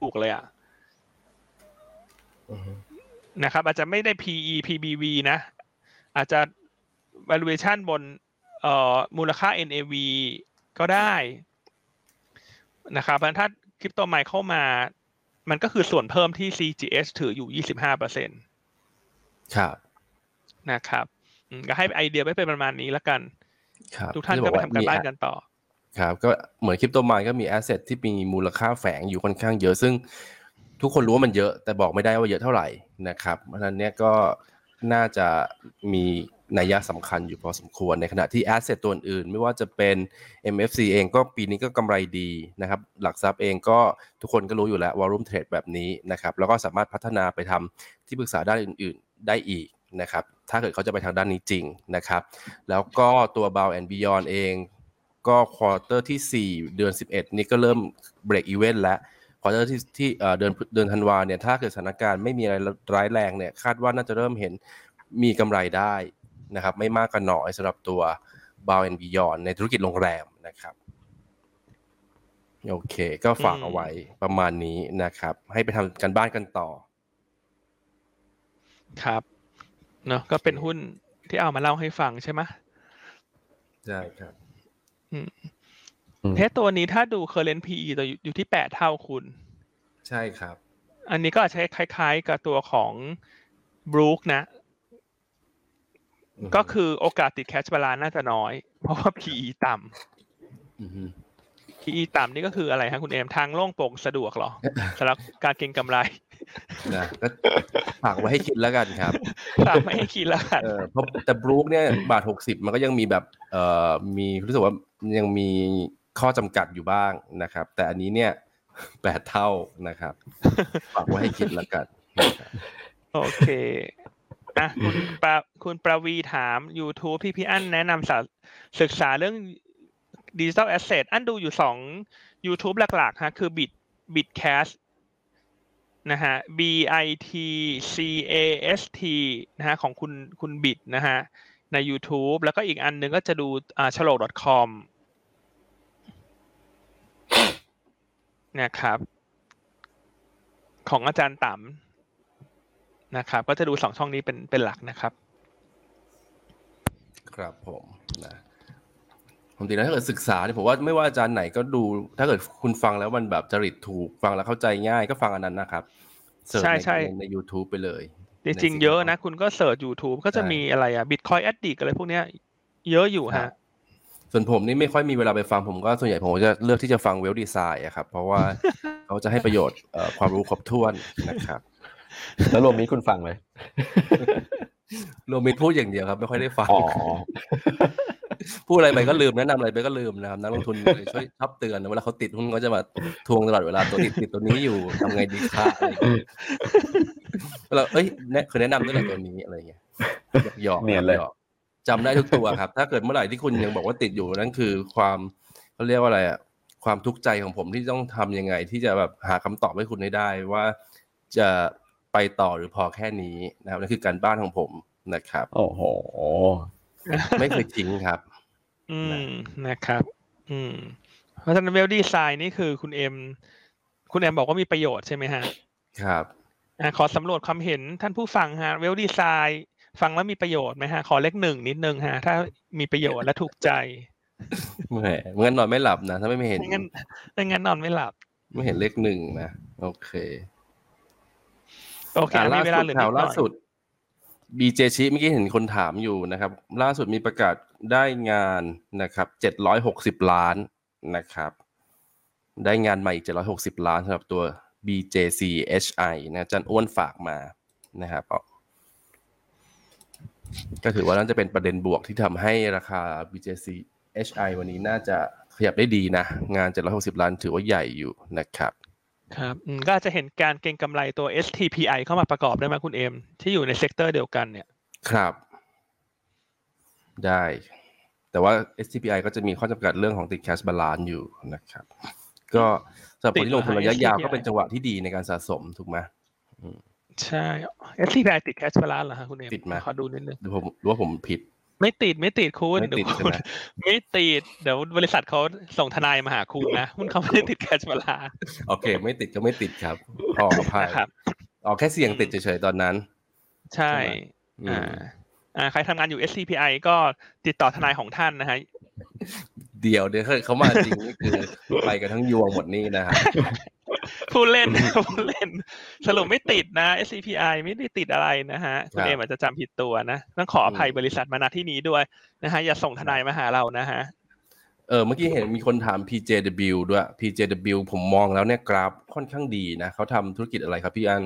ถูกเลยอะอือฮึนะครับ อาจจะไม่ได้ PE PBV นะ อาจจะ valuation บนเอ่อมูลค่า NAV ก็ได้นะครับเพราะฉะนั้นถ้าคริปโตไมล์เข้ามา มันก็คือส่วนเพิ่มที่ CGS ถืออยู่ 25เปอร์เซ็นตครับ นะครับอืมก็ให้ไอเดียไว้เป็นประมาณนี้แล้วกันครับทุกท่านที่ก็บไปว่ทำการบ้านมีกันต่อ ครับ ก็เหมือนคริปโตมายก็มีแอสเซทที่มีมูลค่าแฝงอยู่ค่อนข้างเยอะ ซึ่งทุกคนรู้ว่ามันเยอะแต่บอกไม่ได้ว่าเยอะเท่าไหร่นะครับ เพราะฉะนั้นเนี่ยก็น่าจะมีนัยยะสำคัญอยู่พอสมควรในขณะที่ asset ตัวอื่นๆไม่ว่าจะเป็น MFC เองก็ปีนี้ก็กำไรดีนะครับ หลักทรัพย์เองก็ทุกคนก็รู้อยู่แล้ว volume trade แบบนี้นะครับ แล้วก็สามารถพัฒนาไปทำที่ปรึกษาด้านอื่น ๆ ได้อีก นะครับ ถ้าเกิดเขาจะไปทางด้านนี้จริงนะครับ แล้วก็ตัว Bound and Beyond เองก็ quarter ที่ 4 เดือน 11 นี่ก็เริ่ม break even แล้ว quarter ที่ที่เดือนเดือนธันวาเนี่ยถ้าเกิดสถานการณ์ไม่มีอะไรร้ายแรงเนี่ยคาดว่าน่าจะเริ่มเห็นมีกำไรได้นะครับ ไม่มากก็น้อยสำหรับตัว b o w and Beyond ในธุรกิจโรงแรมนะครับโอเค ก็ฝากเอาไว้ประมาณนี้นะครับ ให้ไปทำกันบ้านกันต่อ ครับ เนอะก็เป็นหุ้นที่เอามาเล่าให้ฟังใช่ไหมใช่ครับอืมเทสตัวนี้ถ้าดู current PE ตัวอยู่อยู่ที่แปดเท่าคุณ ใช่ครับ อันนี้ก็อาจจะคล้าย ๆ กับตัวของบรูคนะอือฮึก็คือโอกาสติดแคชบาลานน่าจะน้อย เพราะว่า PE ต่ำ อือฮึ PE ต่ำนี่ก็คืออะไรฮะคุณเอมทางโล่งโปร่งสะดวกเหรอสำหรับการเก็งกำไรนะก็ฝากไว้ให้คิดแล้วกันครับฝากไม่ให้คิดแล้วกันเออเพราะแต่บรูคเนี่ยบาทหกสิบมันก็ยังมีแบบเอ่อมีรู้สึกว่ายังมีข้อจำกัดอยู่บ้างนะครับ แต่อันนี้เนี่ยแปดเท่านะครับฝากไว้ให้คิดแล้วกันนะครับโอเคอะคุณปราคุณประวีถาม YouTube ที่พี่อั้นแนะนำสาศึกษาเรื่อง ดิจิ t a ลแอสเซทอันดูอยู่สอง YouTube หลักๆฮะคือ Bit Bitcast นะฮะ B I T C A S T นะฮะของคุณคุณบิดนะฮะใน YouTube แล้วก็อีกอันหนึ่งก็จะดูอ่า c h l o c o m นะครับ ของอาจารย์ต่ำนะครับ ก็จะดูสองช่องนี้เป็นเป็นหลักนะครับ ครับผมนะ ผมตีนะถ้าเกิดศึกษาเนี่ยผมว่าไม่ว่าอาจารย์ไหนก็ดู ถ้าเกิดคุณฟังแล้วมันแบบจริตถูกฟังแล้วเข้าใจง่ายก็ฟังอันนั้นนะครับเสิร์ชใช่ใช่ในใน YouTube ไปเลย จริงๆเยอะนะ คุณก็เสิร์ช YouTube ก็จะใช่มีอะไรอะ Bitcoin Addict อะไรพวกเนี้ยเยอะอยู่ครัฮะบส่วนผมนี่ไม่ค่อยมีเวลาไปฟังผมก็ส่วนใหญ่ผมจะเลือกที่จะฟังเวลดีไซน์อะครับ เพราะว่าเขาจะให้ประโยชน์เอ่อความรู้ครบถ้วนนะครับแล้วรวมนี้คุณฟังไหมรวมมิตรพูดอย่างเดียวครับ ไม่ค่อยได้ฟังอ๋อ พูดอะไรไปก็ลืมแนะนำอะไรไปก็ลืมนะครับนักลงทุนเลยช่วยชอบเตือนนะเวลาเขาติดหุ้นก็จะมาทวงตลอดเวลาตัวติดติดตัวนี้อยู่ทำไงดีคะอะไรอย่างเงี้ยเราเอ้ยแนะเคยแนะนำด้วยเหรอตัวนี้อะไรอย่างเงี้ยหยอกๆเนียนเลยหอกๆจำได้ทุกตัวครับ ถ้าเกิดเมื่อไหร่ที่คุณยังบอกว่าติดอยู่นั่นคือความเขาเรียกว่าอะไรอะความทุกข์ใจของผมที่ต้องทำยังไง ที่จะแบบหาคำตอบให้คุณให้ได้ว่าจะไปต่อหรือพอแค่นี้นะครับนั่นคือการบ้านของผมนะครับ โอ้โห ไม่เคยทิ้งครับ อืมนะครับ อืม เพราะฉะนั้น Wealth Design นี่คือคุณเอ็ม คุณเอ็มบอกว่ามีประโยชน์ใช่ไหมฮะ ครับอะขอสำรวจความเห็นท่านผู้ฟังฮะ Wealth Design ฟังแล้วมีประโยชน์ไหมฮะ ขอเลขหนึ่งนิดนึงฮะ ถ้ามีประโยชน์และถูกใจแหมงั้นนอนไม่หลับนะ ถ้าไม่เห็นไม่งั้นไม่งั้นนอนไม่หลับ ไม่เห็นเลขหนึ่งนะ โอเค โอเคอะมีล่าเวลาสุดเหลือข่าวนิดหน่ล่าอยสุด BJ ชิเมื่อกี้เห็นคนถามอยู่นะครับ ล่าสุดมีประกาศได้งานนะครับเจ็ดร้อยหกสิบล้านนะครับ ได้งานใหม่อีกเจ็ดร้อยหกสิบล้านสำหรับตัว BJC HI นะอาจันอ้วนฝากมานะครับก็ถือว่าน่าจะเป็นประเด็นบวกที่ทำให้ราคา BJC HI วันนี้น่าจะขยับได้ดีนะ งาน 760 ล้านถือว่าใหญ่อยู่นะครับ ครับอืมก็อาจจะเห็นการเก็งกำไรตัว STPI เข้ามาประกอบได้ไหมคุณเอ็มที่อยู่ใน sector เดียวกันเนี่ย ครับ ได้ แต่ว่า STPI ก็จะมีข้อจำกัดเรื่องของติด cash balance อยู่นะครับ ก็สำหรับคนที่ลงทุนระยะยาว STPI ก็เป็นจังหวะที่ดีในการสะสมถูกไหมใช่ STPI ติด cash balance เหรอฮะคุณเอ็มติดไหมขอดูนิดนึงหรือผมหรือว่าผมผิด ไม่ติดไม่ติดคุณไม่ติดเยวใช่ไหมคุณไม่ติดเดี๋ยวบริษัทเขาส่งทนายมาหาคุณนะหุ้นเขาไม่ได้ติด cash balanceโอเค ไม่ติดก็ไม่ติดครับขออภัยนะครับอ๋อแค่เสี่ยงติดเฉยๆตอนนั้น ใช่อือ่ามอ่าใครทำงานอยู่ SCPI ก็ติดต่อทนายของท่านนะฮะเดี๋ยวเดี๋ยวเขามาจริงนี่คือไปกันทั้งยวงหมดนี่นะฮะ ผู้เล่นผู้เล่น สรุปไม่ติดนะ SCPI ไม่ได้ติดอะไรนะฮะคุณครับเอมอาจจะจำผิดตัวนะ ต้องขออภัยอืมบริษัทมาณที่นี้ด้วยนะฮะอย่าส่งทนายมาหาเรานะฮะเออเมื่อกี้เห็นมีคนถาม PJW ด้วย PJW ผมมองแล้วเนี่ยกราฟค่อนข้างดีนะเขาทำธุรกิจอะไรครับพี่อัน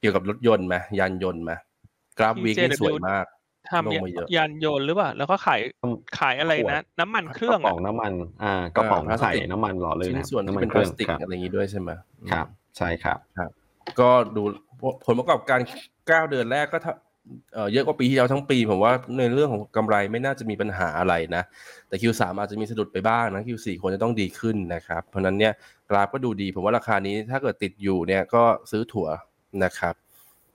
เกี่ยวกับรถยนต์ไหมยานยนต์ไหมกราฟวีคนี่ PJW สวยมาก ทำลงมาเยอะ ยานยนต์หรือเปล่า แล้วก็ขายขายอะไรนะน้ำมันเครื่องกระป๋องอะน้ำมัน อ่ากระป๋องอ่าพลาสติกใส่น้ำมันหล่อลื่นชิ้นนะส่วนที่น้ำมัเป็นเคพลารื่องสติกครับอะไรอย่างนี้ด้วยใช่ไหมครับ ใช่ครับ ก็ดูผลประกอบการ 9 เดือนแรกก็ถ้าเอ่อเยอะกว่าปีที่แล้วทั้งปี ผมว่าในเรื่องของกำไรไม่น่าจะมีปัญหาอะไรนะ แต่ Q3 อาจจะมีสะดุดไปบ้างนะ Q4 ควรจะต้องดีขึ้นนะครับ เพราะฉะนั้นเนี่ยกราฟก็ดูดี ผมว่าราคานี้ถ้าเกิดติดอยู่เนี่ยก็ซื้อถัวนะครับ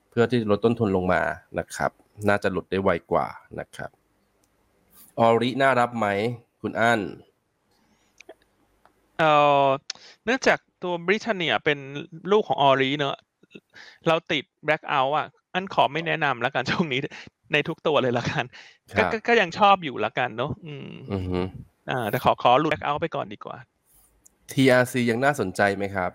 เพื่อที่จะลดต้นทุนลงมานะครับ น่าจะหลุดได้ไวกว่านะครับ ORI น่ารับไหม คุณอั้นเออเนื่องจากตัวบริเตนเนียเป็นลูกของ ORI เนอะเราติดแบล็ k เอาท์อะ อันขอไม่แนะนำแล้วกันช่วงนี้ในทุกตัวเลยละกันครัก็บก็ก็ยังชอบอยู่ละกันเนอะอืมอือฮึอ่าแต่ขอขอหลุดแบล็ k เอาท์ไปก่อนดีกว่า TRC ยังน่าสนใจไหมครับ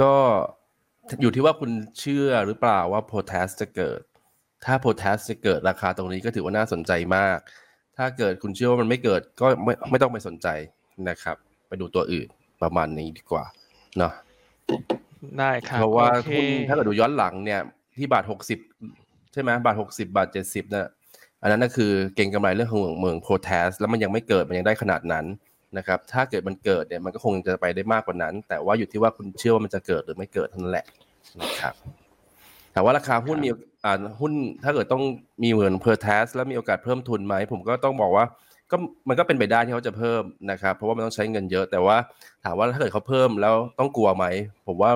ก็อยู่ที่ว่าคุณเชื่อหรือเปล่าว่าโพแทสจะเกิด ถ้าโพแทสจะเกิดราคาตรงนี้ก็ถือว่าน่าสนใจมาก ถ้าเกิดคุณเชื่อว่ามันไม่เกิดก็ไม่ไม่ต้องไปสนใจนะครับ ไปดูตัวอื่นประมาณนี้ดีกว่าเนาะได้ครับเพราะว่าโอเคหุ้นถ้าเกิดดูย้อนหลังเนี่ย ที่บาทหกสิบใช่ไหมบาทหกสิบาทเจ็ดสิบนะอันนั้นก็คือเก่งกำไรเรื่องของเมืองเมืองโพแทสแล้วมันยังไม่เกิดมันยังได้ขนาดนั้น นะครับถ้าเกิดมันเกิดเนี่ยมันก็คงจะไปได้มากกว่านั้น แต่ว่าอยู่ที่ว่าคุณเชื่อว่ามันจะเกิดหรือไม่เกิดเท่านั้นแหละนะครับแต่ว่าราคาหุ้นมีอ่าหุ้นถ้าเกิดต้องมีเหมือนเพอร์แทสแล้วมีโอกาสเพิ่มทุนไหมผมก็ต้องบอกว่าก็มันก็เป็นไปได้ที่เขาจะเพิ่มนะครับเพราะว่ามันต้องใช้เงินเยอะ แต่ว่าถามว่าถ้าเกิดเขาเพิ่มแล้วต้องกลัวไหมผมว่า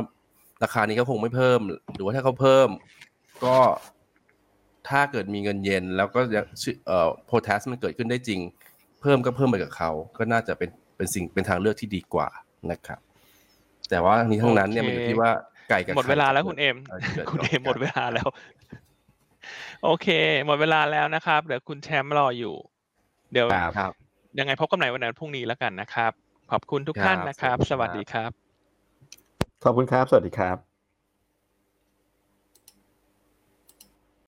ราคานี้ก็คงไม่เพิ่ม หรือว่าถ้าเขาเพิ่ม ก็ถ้าเกิดมีเงินเย็น แล้วก็ยังเชื่อเอ่อโพแทชมันเกิดขึ้นได้จริง เพิ่มก็เพิ่มไปกับเขาก็น่าจะเป็นเป็นสิ่งเป็นทางเลือกที่ดีกว่านะครับ แต่ว่าทั้งนี้ทั้งนั้นเนี่ยโอมันเคอยู่ที่ว่าไก่กับหมดเวลาไข่แล้วคุณเอ็มอะไรจะกิดคุณก่นเอ็มหมดเวลาแล้ว โอเค หมดเวลาแล้วนะครับเดี๋ยวคุณแชมป์รออยู่ เดี๋ยวครับครับยังไงพบกันใหม่วันนั้นพรุ่งนี้แล้วกันนะครับ ขอบคุณทุกท่านนะครับครับสวัสดีครับ ขอบคุณครับ สวัสดีครับ